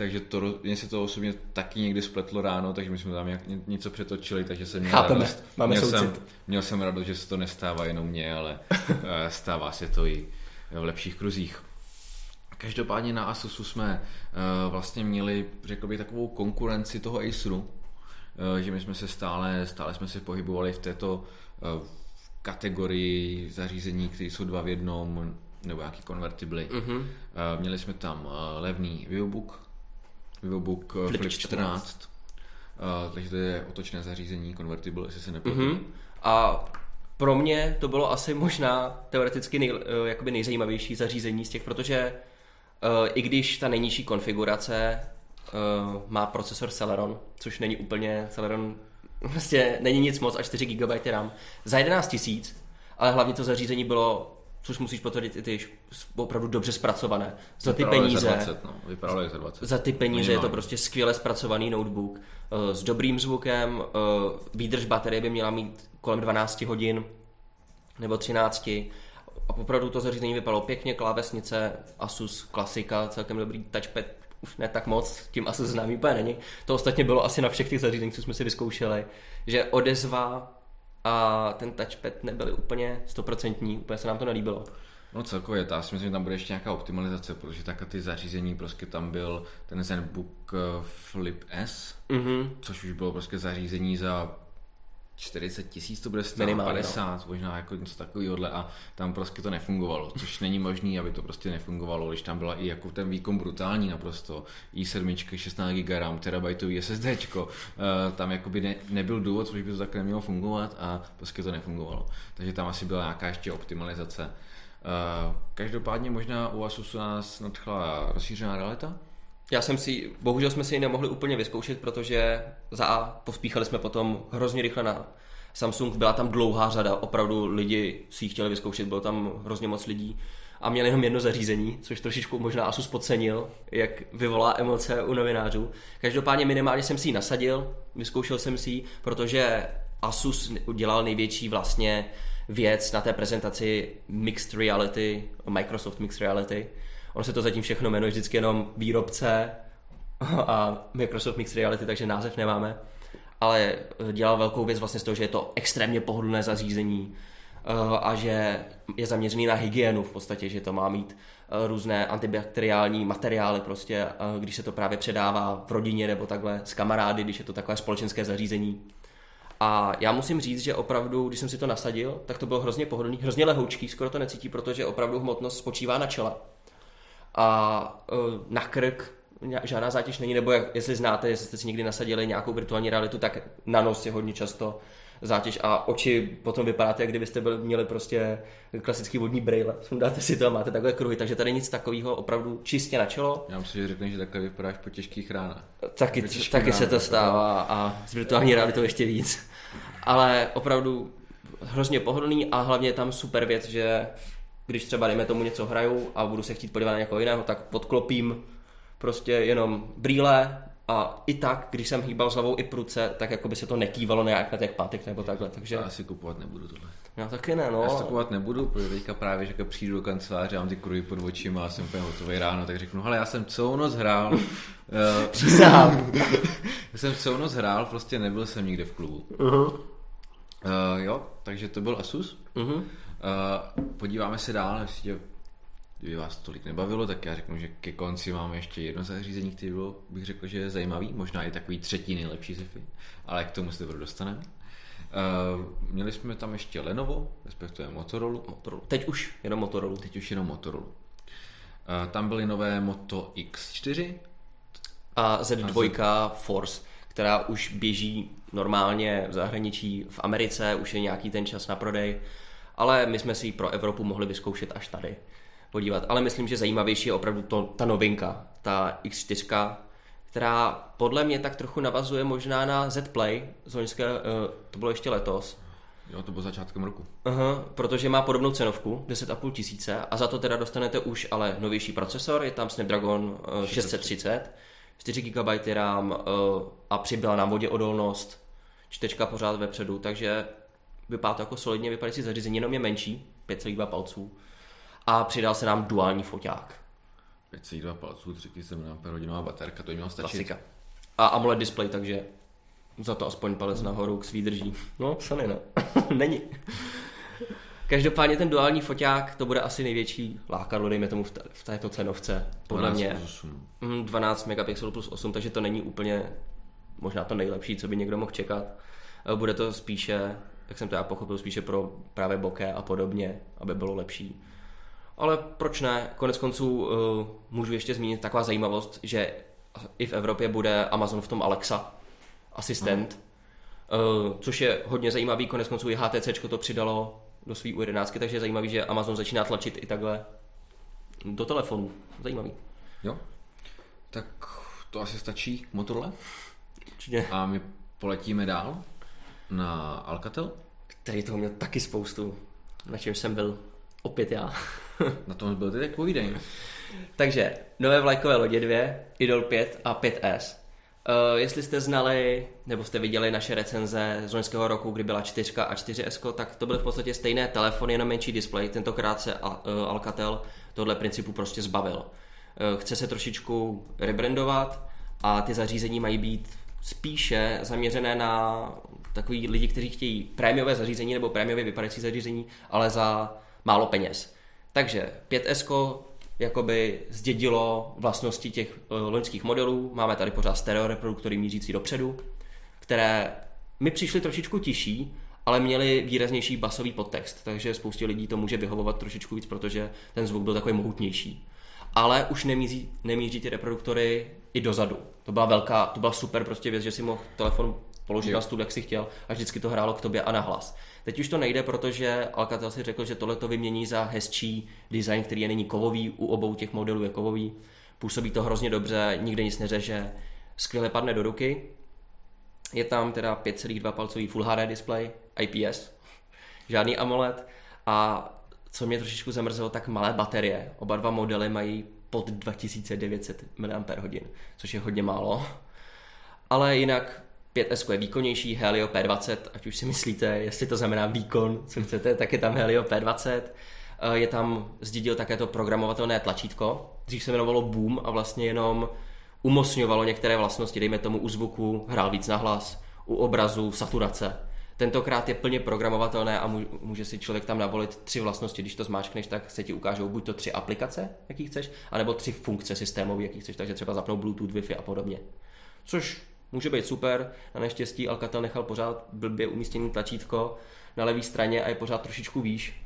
takže to, mě se to osobně taky někdy spletlo ráno, takže my jsme tam něco přetočili, takže jsem měl Chápeme, radost. máme měl soucit. jsem, měl jsem radost, že se to nestává jenom mně, ale eh, stává se to i v lepších kruzích. Každopádně na Asusu jsme uh, vlastně měli, řekl bych, takovou konkurenci toho Aceru, uh, že my jsme se stále, stále jsme se pohybovali v této kategorii zařízení, které jsou dva v jednom, nebo nějaký konvertibly. Mm-hmm. Měli jsme tam levný Vivobook, VivoBook eh, Flip, Flip 14. 14. Uh, takže to je otočné zařízení, convertible, jestli se nepletu. Mm-hmm. A pro mě to bylo asi možná teoreticky nej, eh, jakoby nejzajímavější zařízení z těch, protože uh, i když ta nejnižší konfigurace uh, má procesor Celeron, což není úplně Celeron, vlastně není nic moc, až 4 GB RAM, za 11 tisíc, ale hlavně to zařízení bylo což musíš potvrdit i ty opravdu dobře zpracované. Za ty Vypadalo peníze. Za 20, no. Vypadalo za 20. Za ty peníze Minimálně. je to prostě skvěle zpracovaný notebook uh, s dobrým zvukem, uh, výdrž baterie by měla mít kolem 12 hodin nebo 13. A opravdu to zařízení vypadalo pěkně, klávesnice, Asus klasika, celkem dobrý touchpad, už ne tak moc, tím Asus známý úplně není. To ostatně bylo asi na všech těch zařízeních, co jsme si vyzkoušeli, že odezva a ten touchpad nebyly úplně stoprocentní, úplně se nám to nelíbilo. No celkově, já si myslím, že tam bude ještě nějaká optimalizace, protože takhle ty zařízení, prostě tam byl ten ZenBook eh, Flip S, mm-hmm. což už bylo prostě zařízení za 40 tisíc to bude stát, Minimálně, 50, no. možná jako něco takového a tam prostě to nefungovalo, což není možné, aby to prostě nefungovalo, když tam byla i jako ten výkon brutální naprosto, i7, 16 GB RAM, terabajtový SSDčko, uh, tam jakoby ne, nebyl důvod, proč by to takhle nemělo fungovat a prostě to nefungovalo. Takže tam asi byla nějaká ještě optimalizace. Uh, každopádně možná u Asusu nás nadchla rozšířená realita, já jsem si, bohužel jsme si ji nemohli úplně vyzkoušet, protože za A pospíchali jsme potom hrozně rychle na Samsung, byla tam dlouhá řada, opravdu lidi si ji chtěli vyzkoušet, bylo tam hrozně moc lidí. A měl jenom jedno zařízení, což trošičku možná Asus podcenil, jak vyvolá emoce u novinářů. Každopádně minimálně jsem si ji nasadil, vyzkoušel jsem si ji, protože Asus udělal největší vlastně věc na té prezentaci Mixed Reality, Microsoft Mixed Reality, Ono se to zatím všechno jmenuje vždycky jenom výrobce a Microsoft Mixed Reality, takže název nemáme. Ale dělal velkou věc vlastně z toho, že je to extrémně pohodlné zařízení eh, a že je zaměřený na hygienu v podstatě, že to má mít eh, různé antibakteriální materiály prostě, eh, když se to právě předává v rodině nebo takhle s kamarády, když je to takové společenské zařízení. A já musím říct, že opravdu, když jsem si to nasadil, tak to bylo hrozně pohodlný, hrozně lehoučký, skoro to necítí, protože opravdu hmotnost spočívá na čele a uh, na krk žádná zátěž není, nebo jak, jestli znáte, jestli jste si někdy nasadili nějakou virtuální realitu, tak na nos je hodně často zátěž a oči potom vypadáte, jak kdybyste byli, měli prostě klasický vodní brejle. Sundáte si to a máte takové kruhy, takže tady nic takového opravdu čistě na čelo. Já myslím, že řekneš, že takhle vypadáš po těžkých ránách. Taky, taky se to stává a s virtuální realitou ještě víc. Ale opravdu hrozně pohodlný a hlavně je tam super věc, že když třeba dejme tomu něco hraju a budu se chtít podívat na někoho jiného, tak podklopím prostě jenom brýle a i tak, když jsem hýbal s hlavou i pruce, tak jako by se to nekývalo nějak na těch pátek nebo takhle. Takže... Já asi kupovat nebudu tohle. Já taky ne, no. Já si kupovat nebudu, protože teďka právě, že přijdu do kanceláře mám ty kruhy pod očima a jsem úplně hotový ráno, tak řeknu, hele, já jsem celou noc hrál. Eh, Přísám. já jsem celou noc hrál, prostě nebyl jsem nikde v klubu. Uh-huh. Uh, jo, takže to byl Asus. Uh-huh. Uh, podíváme se dál, jestli kdyby vás tolik nebavilo, tak já řeknu, že ke konci máme ještě jedno zařízení, které bylo, bych řekl, že je zajímavý, možná i takový třetí nejlepší sci ale k tomu se teprve dostaneme. Uh, měli jsme tam ještě Lenovo, respektive Motorola. Motorola. Teď už jenom Motorola. Teď už jenom Motorola. Uh, tam byly nové Moto X4 a Z2 a Z... Force, která už běží normálně v zahraničí, v Americe, už je nějaký ten čas na prodej ale my jsme si ji pro Evropu mohli vyzkoušet až tady podívat. Ale myslím, že zajímavější je opravdu to, ta novinka, ta X4, která podle mě tak trochu navazuje možná na Z Play, z loňské, uh, to bylo ještě letos. Jo, to bylo začátkem roku. Aha, protože má podobnou cenovku, 10,5 tisíce a za to teda dostanete už ale novější procesor, je tam Snapdragon uh, 630, 4 GB RAM uh, a přibyla nám vodě odolnost, čtečka pořád vepředu, takže vypadá to jako solidně vypadající zařízení, jenom je menší, 5,2 palců. A přidal se nám duální foťák. 5,2 palců, 3000 mAh hodinová baterka, to jim mělo stačit. Klasika. A AMOLED display, takže za to aspoň palec nahoru s výdrží. No, Sony, no. Není. Každopádně ten duální foťák, to bude asi největší lákadlo, dejme tomu v, v této cenovce. Podle 12 mě. Plus 8. 12 megapixelů plus 8, takže to není úplně možná to nejlepší, co by někdo mohl čekat. Bude to spíše jak jsem to já pochopil, spíše pro právě boké a podobně, aby bylo lepší. Ale proč ne? Konec konců uh, můžu ještě zmínit taková zajímavost, že i v Evropě bude Amazon v tom Alexa asistent, uh, což je hodně zajímavý. Konec konců i HTC to přidalo do svý U11, takže je zajímavý, že Amazon začíná tlačit i takhle do telefonu. Zajímavý. Jo. Tak to asi stačí k Motorola. Určitě. A my poletíme dál na Alcatel? Který toho měl taky spoustu, na čem jsem byl opět já. na tom byl ty tak povídej. Takže nové vlajkové lodě 2, Idol 5 a 5S. Uh, eh, jestli jste znali, nebo jste viděli naše recenze z loňského roku, kdy byla 4 a 4S, tak to byly v podstatě stejné telefony, jenom menší displej. Tentokrát se uh, Alcatel tohle principu prostě zbavil. Uh, chce se trošičku rebrandovat a ty zařízení mají být spíše zaměřené na takový lidi, kteří chtějí prémiové zařízení nebo prémiově vypadající zařízení, ale za málo peněz. Takže 5S jakoby zdědilo vlastnosti těch uh, loňských modelů. Máme tady pořád stereo reproduktory mířící dopředu, které mi přišly trošičku tižší, ale měli výraznější basový podtext, takže spoustě lidí to může vyhovovat trošičku víc, protože ten zvuk byl takový mohutnější. Ale už nemíří, nemíří ty reproduktory i dozadu. To byla velká, to byla super prostě věc, že si mohl telefon položit jo. na stůl, jak si chtěl a vždycky to hrálo k tobě a nahlas. Teď už to nejde, protože Alcatel si řekl, že tohle to vymění za hezčí design, který je nyní kovový, u obou těch modelů je kovový. Působí to hrozně dobře, nikde nic neřeže, skvěle padne do ruky. Je tam teda 5,2 palcový Full HD display, IPS, žádný AMOLED a co mě trošičku zamrzelo, tak malé baterie. Oba dva modely mají pod 2900 mAh, což je hodně málo. Ale jinak 5S je výkonnější, Helio P20, ať už si myslíte, jestli to znamená výkon, co chcete, tak je tam Helio P20. Eh, je tam, zdědil také to programovatelné tlačítko, dřív se jmenovalo Boom a vlastně jenom umocňovalo některé vlastnosti, dejme tomu u zvuku, hrál víc na hlas, u obrazu, saturace. Tentokrát je plně programovatelné a může si člověk tam navolit tři vlastnosti. Když to zmáčkneš, tak se ti ukážou buď to tři aplikace, jaký chceš, anebo tři funkce systémové, jaký chceš, takže třeba zapnout Bluetooth, Wi-Fi a podobně. Což může být super. Na neštěstí Alcatel nechal pořád blbě umístěný tlačítko na levé straně a je pořád trošičku výš.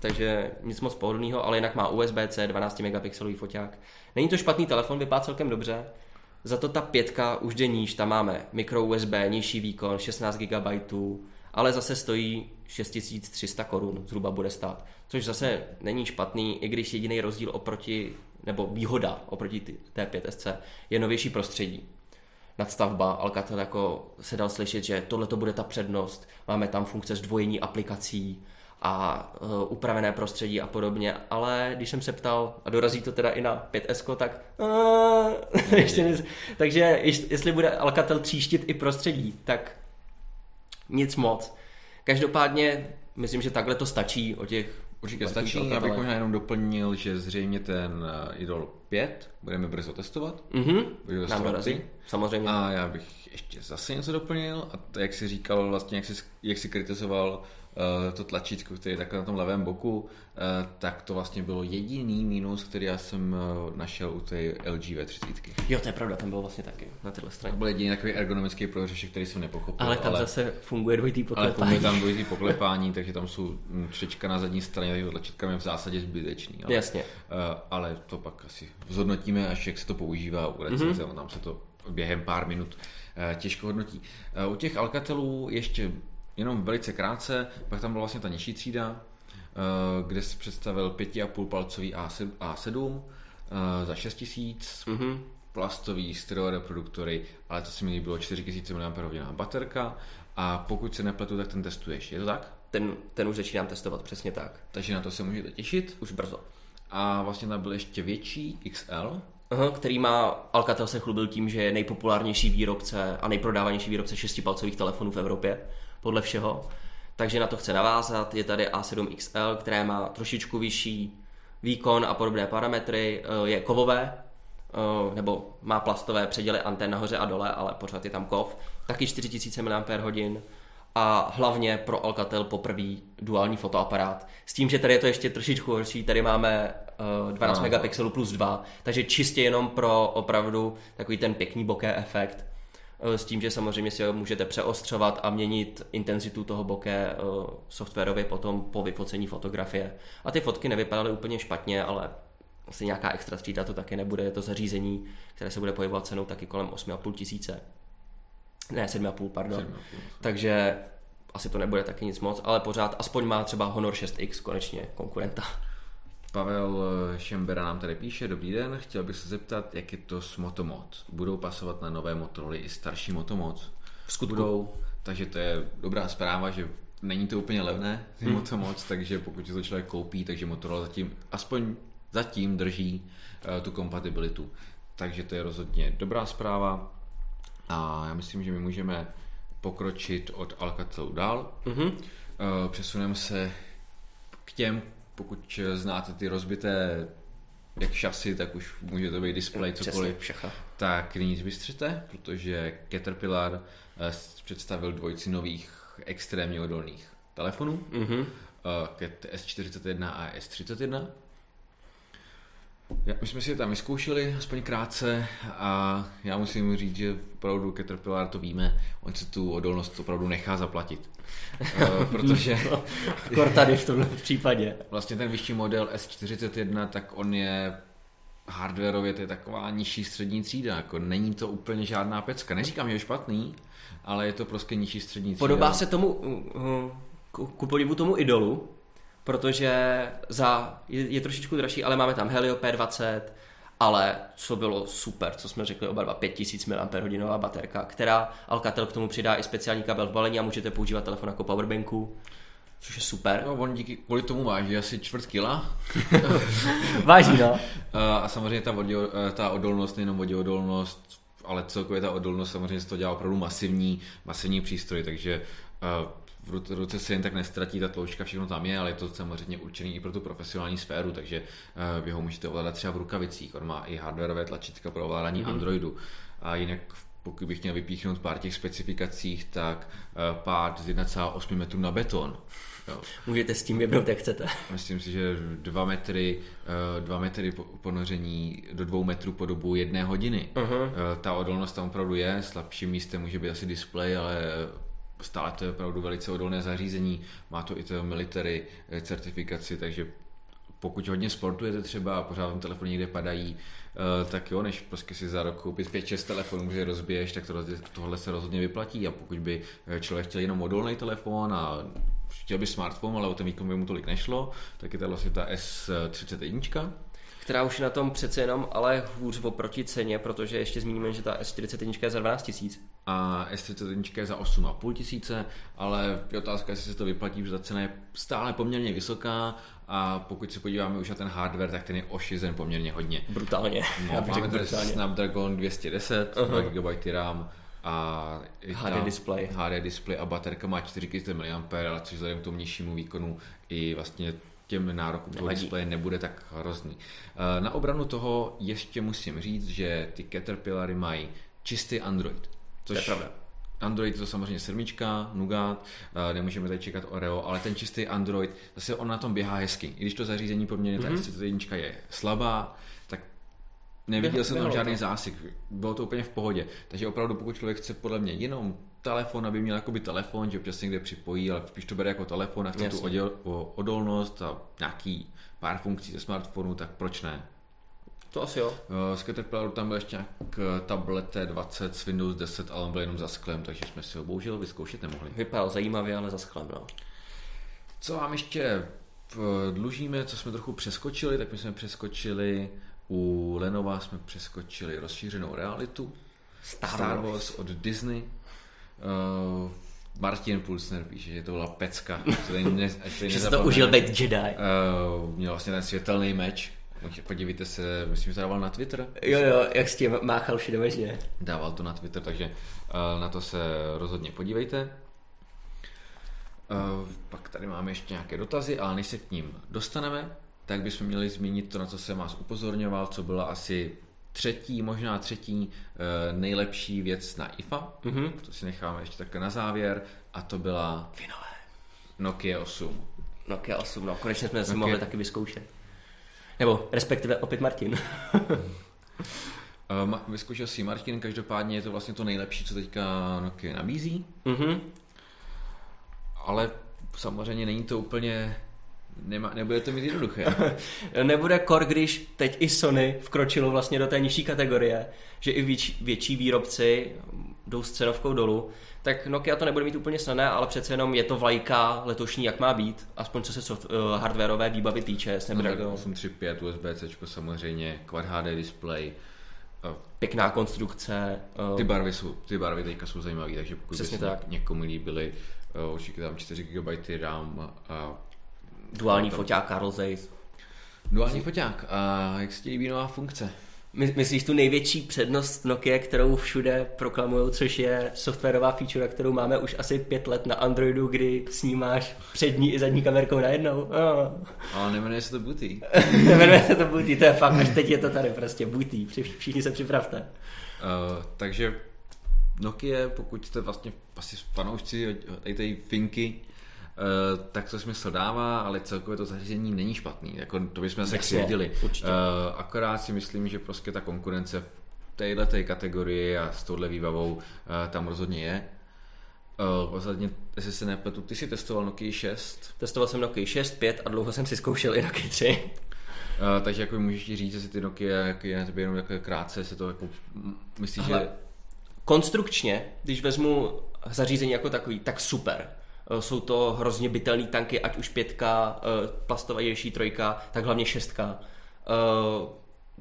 Takže nic moc pohodlného, ale jinak má USB-C, 12 megapixelový foťák. Není to špatný telefon, vypadá celkem dobře. Za to ta pětka už jde níž, tam máme micro USB, nižší výkon, 16 GB, ale zase stojí 6300 korun, zhruba bude stát. Což zase není špatný, i když jediný rozdíl oproti, nebo výhoda oproti té 5SC je novější prostředí nadstavba. Alcatel jako se dal slyšet, že tohle to bude ta přednost. Máme tam funkce zdvojení aplikací a uh, upravené prostředí a podobně, ale když jsem se ptal, a dorazí to teda i na 5S, tak uh, ještě ne, takže jestli bude Alcatel tříštit i prostředí, tak nic moc. Každopádně myslím, že takhle to stačí o těch Určitě stačí, já bych možná jenom doplnil, že zřejmě ten eh, Idol 5 budeme brzo testovat. Mhm, nám dorazí, samozřejmě. A já bych ještě zase něco doplnil, a to, jak jsi říkal, vlastně, jak jsi, jak jsi kritizoval to tlačítko, které je takhle na tom levém boku, eh, tak to vlastně bylo jediný mínus, který já jsem eh, našel u té LG V30. Jo, to je pravda, tam byl vlastně taky na téhle straně. To byl jediný takový ergonomický prohřešek, který jsem nepochopil. Ale tam ale, zase funguje dvojitý poklepání. Ale funguje tam dvojitý poklepání, takže tam jsou třečka na zadní straně, takže tlačítka je v zásadě zbytečný. Ale, Jasně. Ale to pak asi zhodnotíme, až jak se to používá u recenze, mm-hmm. tam se to během pár minut těžko hodnotí. U těch Alcatelů ještě jenom velice krátce, pak tam byla vlastně ta nižší třída, eh, kde se představil 5,5 palcový A7, eh, za 6000, mm-hmm. plastový stereo reproduktory, ale to si mi líbilo 4000 mAh baterka a pokud se nepletu, tak ten testuješ, je to tak? Ten, ten už začínám testovat, přesně tak. Takže na to se můžete těšit. Už brzo. A vlastně tam byl ještě větší XL, Aha, který má, Alcatel se chlubil tím, že je nejpopulárnější výrobce a nejprodávanější výrobce šestipalcových telefonů v Evropě podle všeho. Takže na to chce navázat. Je tady A7 XL, které má trošičku vyšší výkon a podobné parametry. Eh, je kovové, eh, nebo má plastové předěly antén nahoře a dole, ale pořád je tam kov. Taky 4000 mAh a hlavně pro Alcatel poprvé duální fotoaparát. S tím, že tady je to ještě trošičku horší, tady máme 12 no. megapixelů plus 2, takže čistě jenom pro opravdu takový ten pěkný bokeh efekt Eh, s tím, že samozřejmě si ho můžete přeostřovat a měnit intenzitu toho boké eh, softwarově potom po vyfocení fotografie. A ty fotky nevypadaly úplně špatně, ale asi nějaká extra třída to taky nebude. Je to zařízení, které se bude pohybovat cenou taky kolem 8,5 tisíce. Ne, 7,5, pardon. 7,5. Takže asi to nebude taky nic moc, ale pořád aspoň má třeba Honor 6X konečně konkurenta. Pavel eh, Šembera nám tady píše, dobrý den, chtěl bych se zeptat, jak je to s Motomoc. Budou pasovat na nové Motorola i starší Motomoc? V skutku. Budou, takže to je dobrá zpráva, že není to úplně levné, ty hmm. Motomoc, takže pokud si to člověk koupí, takže Motorola zatím, aspoň zatím drží uh, tu kompatibilitu. Takže to je rozhodně dobrá zpráva a já myslím, že my můžeme pokročit od Alcatelu dál. Mm-hmm. Uh, přesuneme se k těm, pokud znáte ty rozbité jak šasy, tak už může to být display, cokoliv. Přesně, tak nyní zbystřete, protože Caterpillar eh, představil dvojici nových extrémně odolných telefonů. Mm-hmm. Cat S41 a S31. My jsme si je tam vyzkoušeli, aspoň krátce, a já musím říct, že opravdu Caterpillar to víme, on si tu odolnost opravdu nechá zaplatit. uh, protože... Kor tady v tomhle případě. Vlastně ten vyšší model S41, tak on je hardwareově to je taková nižší střední třída, jako není to úplně žádná pecka. Neříkám, že je špatný, ale je to prostě nižší střední třída. Podobá se tomu, uh, ku, ku podivu tomu idolu, protože za, je, je trošičku dražší, ale máme tam Helio P20, ale co bylo super, co jsme řekli oba dva, 5000 mAh baterka, která Alcatel k tomu přidá i speciální kabel v balení a můžete používat telefon jako powerbanku. Což je super. No, on díky, kvůli tomu váží asi čtvrt kila. váží, no. A samozřejmě ta, vodě, ta odolnost, nejenom voděodolnost, ale celkově ta odolnost samozřejmě se to dělá opravdu masivní, masivní přístroj, takže v ruce se jen tak nestratí ta tloušťka, všechno tam je, ale je to samozřejmě určený i pro tu profesionální sféru, takže vy ho můžete ovládat třeba v rukavicích. On má i hardwareové tlačítka pro ovládání mm-hmm. Androidu. A jinak pokud bych měl vypíchnout pár těch specifikacích, tak pád z 1,8 metrů na beton. Jo. Můžete s tím jebnout, jak chcete. Myslím si, že 2 metry, 2 metry ponoření do 2 metrů po dobu jedné hodiny. Uh-huh. Ta odolnost tam opravdu je, slabším místem může být asi displej, ale stále to je opravdu velice odolné zařízení, má to i to military eh, certifikaci, takže pokud hodně sportujete třeba a pořád vám telefony někde padají, eh, tak jo, než prostě si za rok koupit 5-6 telefonů, že rozbiješ, tak to, tohle se rozhodně vyplatí. A pokud by eh, člověk chtěl jenom odolný telefon a chtěl by smartphone, ale o ten výkon by mu tolik nešlo, tak je to vlastně ta S31, která už je na tom přece jenom ale hůř oproti ceně, protože ještě zmíníme, že ta S41 je za 12 tisíc. A S31 je za 8,5 tisíce, ale je otázka, jestli se to vyplatí, protože ta cena je stále poměrně vysoká a pokud se podíváme už na ten hardware, tak ten je ošizen poměrně hodně. Brutálně. No, Já máme tady Snapdragon 210, uh-huh. 2 GB RAM, a HD display. HD display a baterka má 4000 mAh, ale což vzhledem k tomu nižšímu výkonu i vlastně těm nárokům toho displeje nebude tak hrozný. Eh, na obranu toho ještě musím říct, že ty Caterpillary mají čistý Android. Což to je pravda. Android je to samozřejmě sedmička, Nougat, eh, nemůžeme tady čekat Oreo, ale ten čistý Android, zase on na tom běhá hezky. I když to zařízení poměrně mm-hmm. ta S31 je slabá, tak neviděl jsem tam žádný to. zásyk. Bylo to úplně v pohodě. Takže opravdu, pokud člověk chce podle mě jenom telefon, aby měl jakoby telefon, že občas někde připojí, ale spíš to bere jako telefon a chce tu oděl, o, odolnost a nějaký pár funkcí ze smartphonu, tak proč ne? To asi jo. Z Caterpillaru tam byl ještě nějak tablet T20 s Windows 10, ale on byl jenom za sklem, takže jsme si ho bohužel vyzkoušet nemohli. Vypadal zajímavě, ale za sklem, no. Co vám ještě dlužíme, co jsme trochu přeskočili, tak my jsme přeskočili u Lenova jsme přeskočili rozšířenou realitu. Star, Star Wars od Disney. Uh, Martin Pulsner píše, že to byla pecka. Ne, že jsi to užil být Jedi. Uh, měl vlastně ten světelný meč. Podívejte se, myslím, že to dával na Twitter. Jo, jo, jak s tím máchal všude Dával to na Twitter, takže uh, na to se rozhodně podívejte. Uh, pak tady máme ještě nějaké dotazy, ale než se k ním dostaneme, tak bychom měli zmínit to, na co jsem vás upozorňoval, co byla asi třetí, možná třetí eh, nejlepší věc na IFA. Mm-hmm. To si necháme ještě tak na závěr. A to byla Finové. Nokia 8. Nokia 8, no konečně jsme Nokia... si mohli taky vyzkoušet. Nebo respektive opět Martin. um, vyzkoušel si Martin, každopádně je to vlastně to nejlepší, co teďka Nokia nabízí. Mm-hmm. Ale samozřejmě není to úplně Nema, nebude to mít jednoduché. nebude kor, když teď i Sony vkročilo vlastně do té nižší kategorie, že i větší, větší výrobci jdou s cenovkou dolů, tak Nokia to nebude mít úplně snadné, ale přece jenom je to vlajka letošní, jak má být, aspoň co se soft, uh, hardwareové výbavy týče. Snapdragon 835, USB-C samozřejmě, Quad HD display, uh, pěkná konstrukce. Ty barvy jsou, ty barvy teďka jsou zajímavé, takže pokud by se tak. někomu líbily, určitě tam 4 GB RAM a Duální to... foťák Carl Zeiss. Duální foťák. A jak se ti líbí nová funkce? My, myslíš tu největší přednost Nokia, kterou všude proklamují, což je softwarová feature, kterou máme už asi pět let na Androidu, kdy snímáš přední i zadní kamerkou najednou. Oh. Ale nemenuje se to Booty. nemenuje se to Booty, to je fakt, až teď je to tady prostě Booty. Všichni se připravte. Uh, takže Nokia, pokud jste vlastně asi fanoušci té finky, tak to smysl dává, ale celkově to zařízení není špatný. Jako, to bychom se křivdili. Akorát si myslím, že prostě ta konkurence v téhle kategorii a s touhle výbavou tam rozhodně je. Ostatně, jestli se nepletu, ty jsi testoval Nokia 6? Testoval jsem Nokia 6, 5 a dlouho jsem si zkoušel i Nokia 3. Uh, takže jako můžeš ti říct, jestli ty Nokia jak je na tebe jenom jako krátce, se to jako myslíš, Aha. že... Konstrukčně, když vezmu zařízení jako takový, tak super. Uh, jsou to hrozně bytelné tanky, ať už pětka, plastová ješí trojka, tak hlavně šestka. Uh,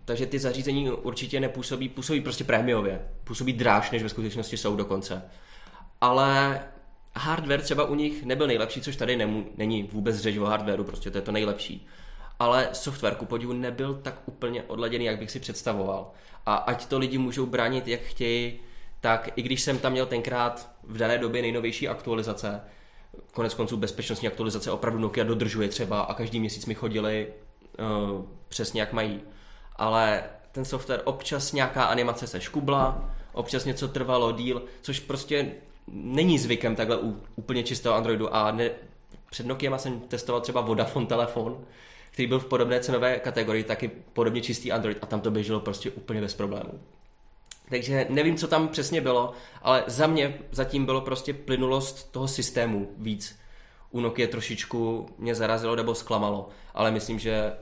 takže ty zařízení určitě nepůsobí, působí prostě prémiově. Působí dráž, než ve skutečnosti jsou dokonce ale hardware třeba u nich nebyl nejlepší, což tady nemů, není vůbec řeč o hardwareu, prostě to je to nejlepší. Ale software ku podivu nebyl tak úplně odladěný, jak bych si představoval. A ať to lidi můžou bránit, jak chtějí, tak i když jsem tam měl tenkrát v dané době nejnovější aktualizace, konec konců bezpečnostní aktualizace opravdu Nokia dodržuje třeba a každý měsíc mi chodili uh, přesně jak mají. Ale ten software občas nějaká animace se škubla, občas něco trvalo díl, což prostě není zvykem takhle u úplně čistého Androidu a ne, před Nokia jsem testoval třeba Vodafone telefon, který byl v podobné cenové kategorii, taky podobně čistý Android a tam to běželo prostě úplně bez problémů. Takže nevím, co tam přesně bylo, ale za mě zatím bylo prostě plynulost toho systému víc. U Nokia trošičku mě zarazilo nebo zklamalo, ale myslím, že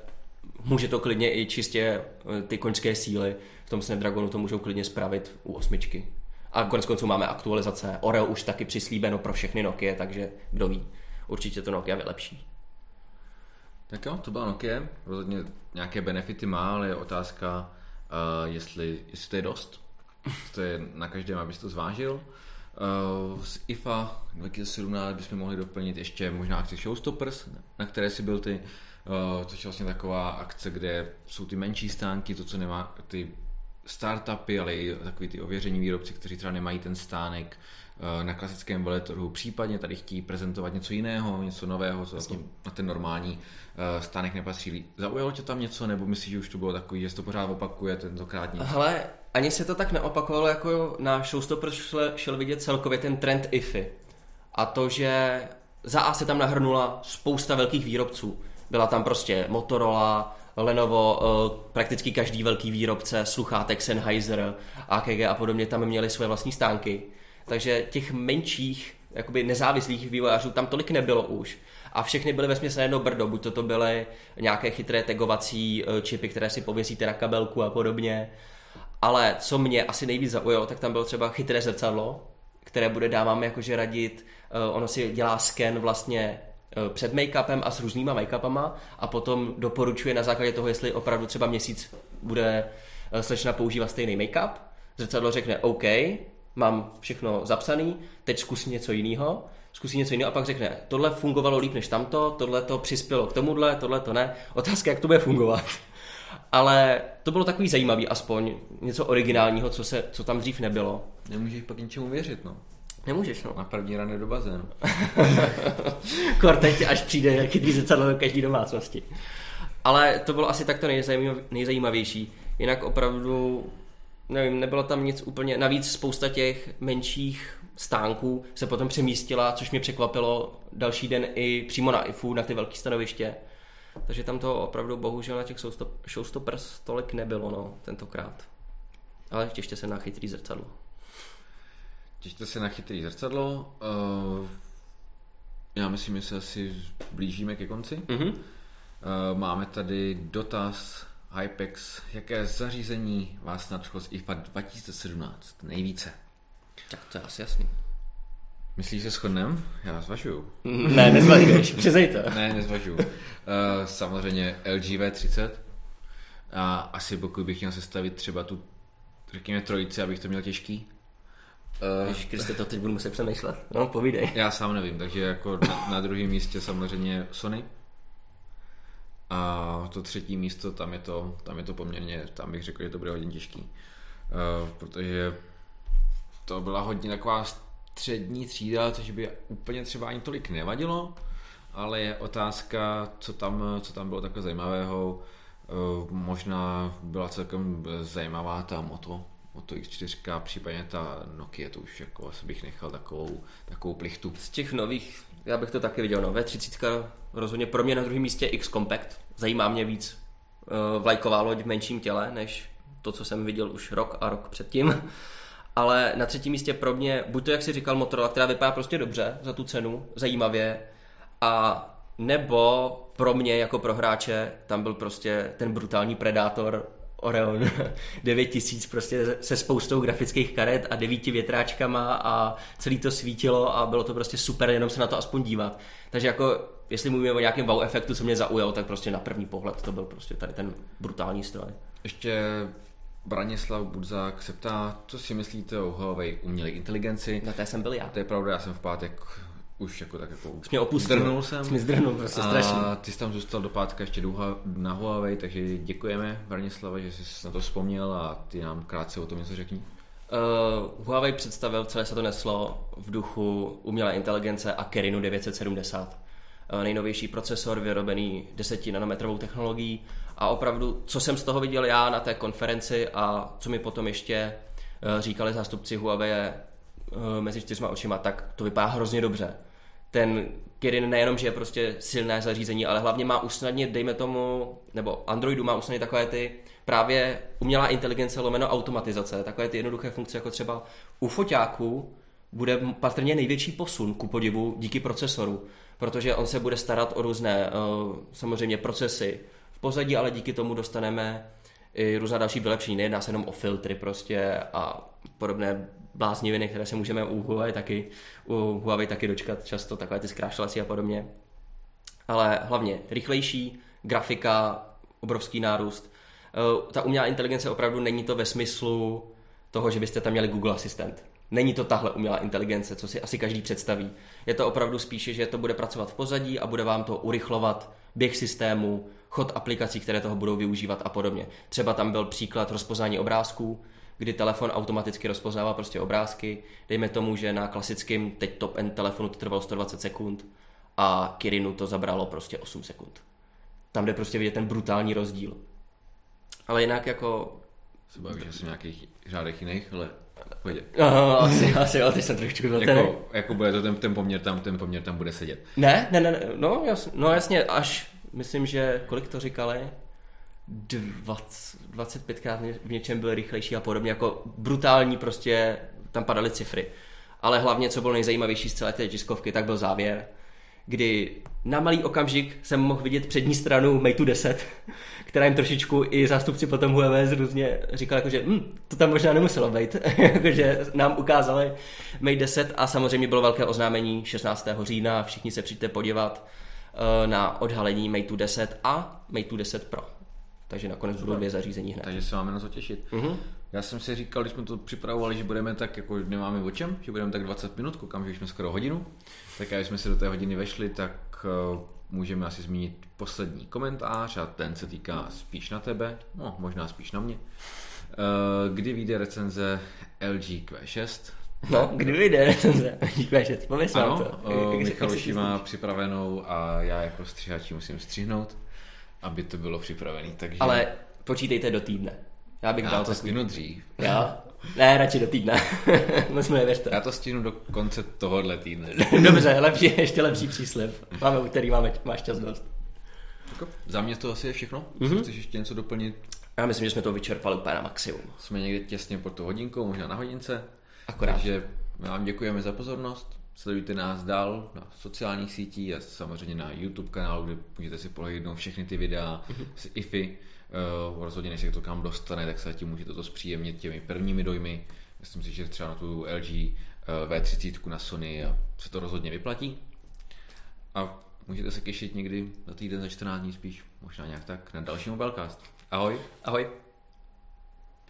může to klidně i čistě eh, ty koňské síly v tom Snapdragonu to můžou klidně spravit u osmičky. A konec konců máme aktualizace. Oreo už taky přislíbeno pro všechny Nokia, takže kdo ví, určitě to Nokia vylepší. Tak jo, to byla Nokia. Rozhodně nějaké benefity má, ale je otázka, uh, jestli, jestli to je dost. To je na každém, abys to zvážil. Uh, z IFA 2017 bychom mohli doplnit ještě možná akci Showstoppers, na které si byl ty, uh, což je vlastně taková akce, kde jsou ty menší stánky, to, co nemá ty startupy, ale i takový ty ověření výrobci, kteří třeba nemají ten stánek eh, na klasickém veletrhu, případně tady chtějí prezentovat něco jiného, něco nového, co vlastně na ten normální eh, stánek nepatří. Zaujalo tě tam něco, nebo myslíš, že už to bylo takový, že se to pořád opakuje tentokrát nic? Hele, ani se to tak neopakovalo, jako na Showstoppers šel, šel vidět celkově ten trend IFI. A to, že za A se tam nahrnula spousta velkých výrobců. Byla tam prostě Motorola, Lenovo, eh, prakticky každý velký výrobce, sluchátek Sennheiser, AKG a podobně tam měli své vlastní stánky. Takže těch menších, jakoby nezávislých vývojářů tam tolik nebylo už. A všechny byly ve na jedno brdo, buď to, to byly nějaké chytré tagovací eh, čipy, které si pověsíte na kabelku a podobně. Ale co mě asi nejvíc zaujalo, tak tam bylo třeba chytré zrcadlo, které bude dávám jakože radit, eh, ono si dělá sken vlastně Eh, před make-upem a s různýma make-upama a potom doporučuje na základě toho, jestli opravdu třeba měsíc bude eh, slečna používat stejný make-up. Zrcadlo řekne OK, mám všechno zapsaný, teď zkus něco jiného, zkusí něco jiného a pak řekne, tohle fungovalo líp než tamto, tohle to přispělo k tomuhle, tohle to ne. Otázka, jak to bude fungovat. Ale to bylo takový zajímavý, aspoň něco originálního, co, se, co tam dřív nebylo. Nemůžeš pak ničemu věřit, no. Nemůžeš, no. Na první rany do bazénu. Kor teď, až přijde chytrý zrcadlo do každé domácnosti. Ale to bylo asi takto nejzajímavější. Jinak opravdu, nevím, nebylo tam nic úplně, navíc spousta těch menších stánků se potom přemístila, což mě překvapilo další den i přímo na IFU, na ty velké stanoviště. Takže tam to opravdu bohužel na těch showstoppers tolik nebylo, no, tentokrát. Ale těšte se na chytrý zrcadlo. Těšte se na chytrý zrcadlo. Uh, já myslím, že se asi blížíme ke konci. Mm-hmm. Uh, máme tady dotaz Hypex. Jaké zařízení vás nadšlo z IFA 2017 nejvíce? Tak to je asi jasný. Myslíš, že shodnem? Já zvažuju. ne, nezvažuješ, přizej to. ne, nezvažuju. Uh, samozřejmě LG V30. A asi pokud bych měl sestavit třeba tu, řekněme, trojici, abych to měl těžký, Uh, Ježiš Kriste, to teď budu muset přemýšlet. No, povídej. Já sám nevím, takže jako na, na druhém místě samozřejmě Sony. A to třetí místo, tam je to, tam je to poměrně, tam bych řekl, že to bude hodně těžký. Uh, protože to byla hodně taková střední třída, což by úplně třeba ani tolik nevadilo, ale je otázka, co tam, co tam bylo takové zajímavého. Uh, možná byla celkem zajímavá ta moto, Moto X4, případně ta Nokia, to už jako asi bych nechal takovou, takovou plichtu. Z těch nových Já bych to taky viděl. No. V30 rozhodně pro mě na druhém místě X Compact. Zajímá mě víc uh, vlajková loď v menším těle, než to, co jsem viděl už rok a rok předtím. Ale na třetím místě pro mě, buď to, jak si říkal, Motorola, která vypadá prostě dobře za tu cenu, zajímavě, a nebo pro mě jako pro hráče tam byl prostě ten brutální Predátor Orion 9000 prostě se spoustou grafických karet a devíti větráčkama a celý to svítilo a bylo to prostě super jenom se na to aspoň dívat. Takže jako jestli mluvíme o nějakém wow efektu, co mě zaujalo, tak prostě na první pohled to byl prostě tady ten brutální stroj. Ještě Branislav Budzák se ptá, co si myslíte o Huawei umělé inteligenci. Na té jsem byl já. To je pravda, já jsem v pátek už jako tak jako Jsi mě opustil. zdrnul jsem. Jsi mě zdrnul, prostě a strašně. ty jsi tam zůstal do pátka ještě na Huawei, takže děkujeme Branislava, že jsi na to vzpomněl a ty nám krátce o tom něco řekni. Uh, Huawei představil, celé se to neslo v duchu umělé inteligence a Kerinu 970. Uh, nejnovější procesor vyrobený 10 nanometrovou technologií a opravdu, co jsem z toho viděl já na té konferenci a co mi potom ještě uh, říkali zástupci Huawei uh, mezi čtyřma očima, tak to vypadá hrozně dobře. Ten Kirin nejenom, že je prostě silné zařízení, ale hlavně má usnadnit, dejme tomu, nebo Androidu má usnadnit takové ty právě umělá inteligence lomeno automatizace, takové ty jednoduché funkce, jako třeba u foťáků bude patrně největší posun ku podivu díky procesoru, protože on se bude starat o různé uh, samozřejmě procesy pozadí, ale díky tomu dostaneme i různá další vylepšení. Nejedná se jenom o filtry prostě a podobné blázniviny, které se můžeme u Huawei taky, u Huawei taky dočkat často, takové ty zkrášelací a podobně. Ale hlavně rychlejší, grafika, obrovský nárůst. Eh, Ta umělá inteligence opravdu není to ve smyslu toho, že byste tam měli Google Assistant. Není to tahle umělá inteligence, co si asi každý představí. Je to opravdu spíše, že to bude pracovat v pozadí a bude vám to urychlovat běh systému, chod aplikací, které toho budou využívat a podobně. Třeba tam byl příklad rozpoznání obrázků, kdy telefon automaticky rozpoznává prostě obrázky. Dejme tomu, že na klasickém teď top end telefonu to trvalo 120 sekund a Kirinu to zabralo prostě 8 sekund. Tam jde prostě vidět ten brutální rozdíl. Ale jinak jako... Se bavíš asi nějakých řádech jiných, ale pojď. Aha, asi, asi, jo, teď jsem trošku zmatený. Jako, jako bude to ten, ten poměr tam, ten poměr tam bude sedět. Ne, ne, ne, ne, no, jas, no jasně, až, myslím, že, kolik to říkali? 20, 25krát v něčem byl rychlejší a podobně, jako brutální prostě, tam padaly cifry. Ale hlavně, co bylo nejzajímavější z celé té tiskovky, tak byl závěr, kdy na malý okamžik jsem mohl vidět přední stranu Mateu 10, která jim trošičku i zástupci potom Huawei různě říkal, jako, že hm, to tam možná nemuselo být, že nám ukázali Mate 10 a samozřejmě bylo velké oznámení 16. října, všichni se přijďte podívat na odhalení Mateu 10 a Mateu 10 Pro. Takže nakonec budou dvě zařízení hned. Takže se máme na co těšit. Mhm. Já jsem si říkal, když jsme to připravovali, že budeme tak, jako nemáme o čem, že budeme tak 20 minut, koukám, že už jsme skoro hodinu. Tak a když jsme se do té hodiny vešli, tak uh, můžeme asi zmínit poslední komentář a ten se týká spíš na tebe, no možná spíš na mě. Uh, kdy vyjde recenze LG Q6? No, kdy vyjde recenze? Q6, pověs nám Ano, to. Jak se- Michal už má připravenou a já jako střihač musím střihnout, aby to bylo připravené. Takže Ale počítejte do týdne. Já bych já dal to takový... stihnu dřív. Jo? Ne, radši do týdne. Moc mi nevěřte. Já to stihnu do konce tohohle týdne. Dobře, lepší, ještě lepší příslip. Máme úterý, máme, máš čas dost. Jako, za mě to asi je všechno. Mhm. Mm-hmm. Chceš ještě něco doplnit? Já myslím, že jsme to vyčerpali úplně na maximum. Jsme někde těsně pod tou hodinkou, možná na hodince. Akorát. Takže my vám děkujeme za pozornost. Sledujte nás dál na sociálních sítích a samozřejmě na YouTube kanálu, kde můžete si prohlídnout všechny ty videa Mhm. z IFI. Uh, rozhodně, než se to kam dostane, tak se tím můžete to zpříjemnit těmi prvními dojmy. Myslím si, že třeba na tu LG uh, V30 na Sony a se to rozhodně vyplatí. A můžete se těšit někdy za týden, za 14 dní spíš, možná nějak tak, na další Mobilecast. Ahoj! Ahoj.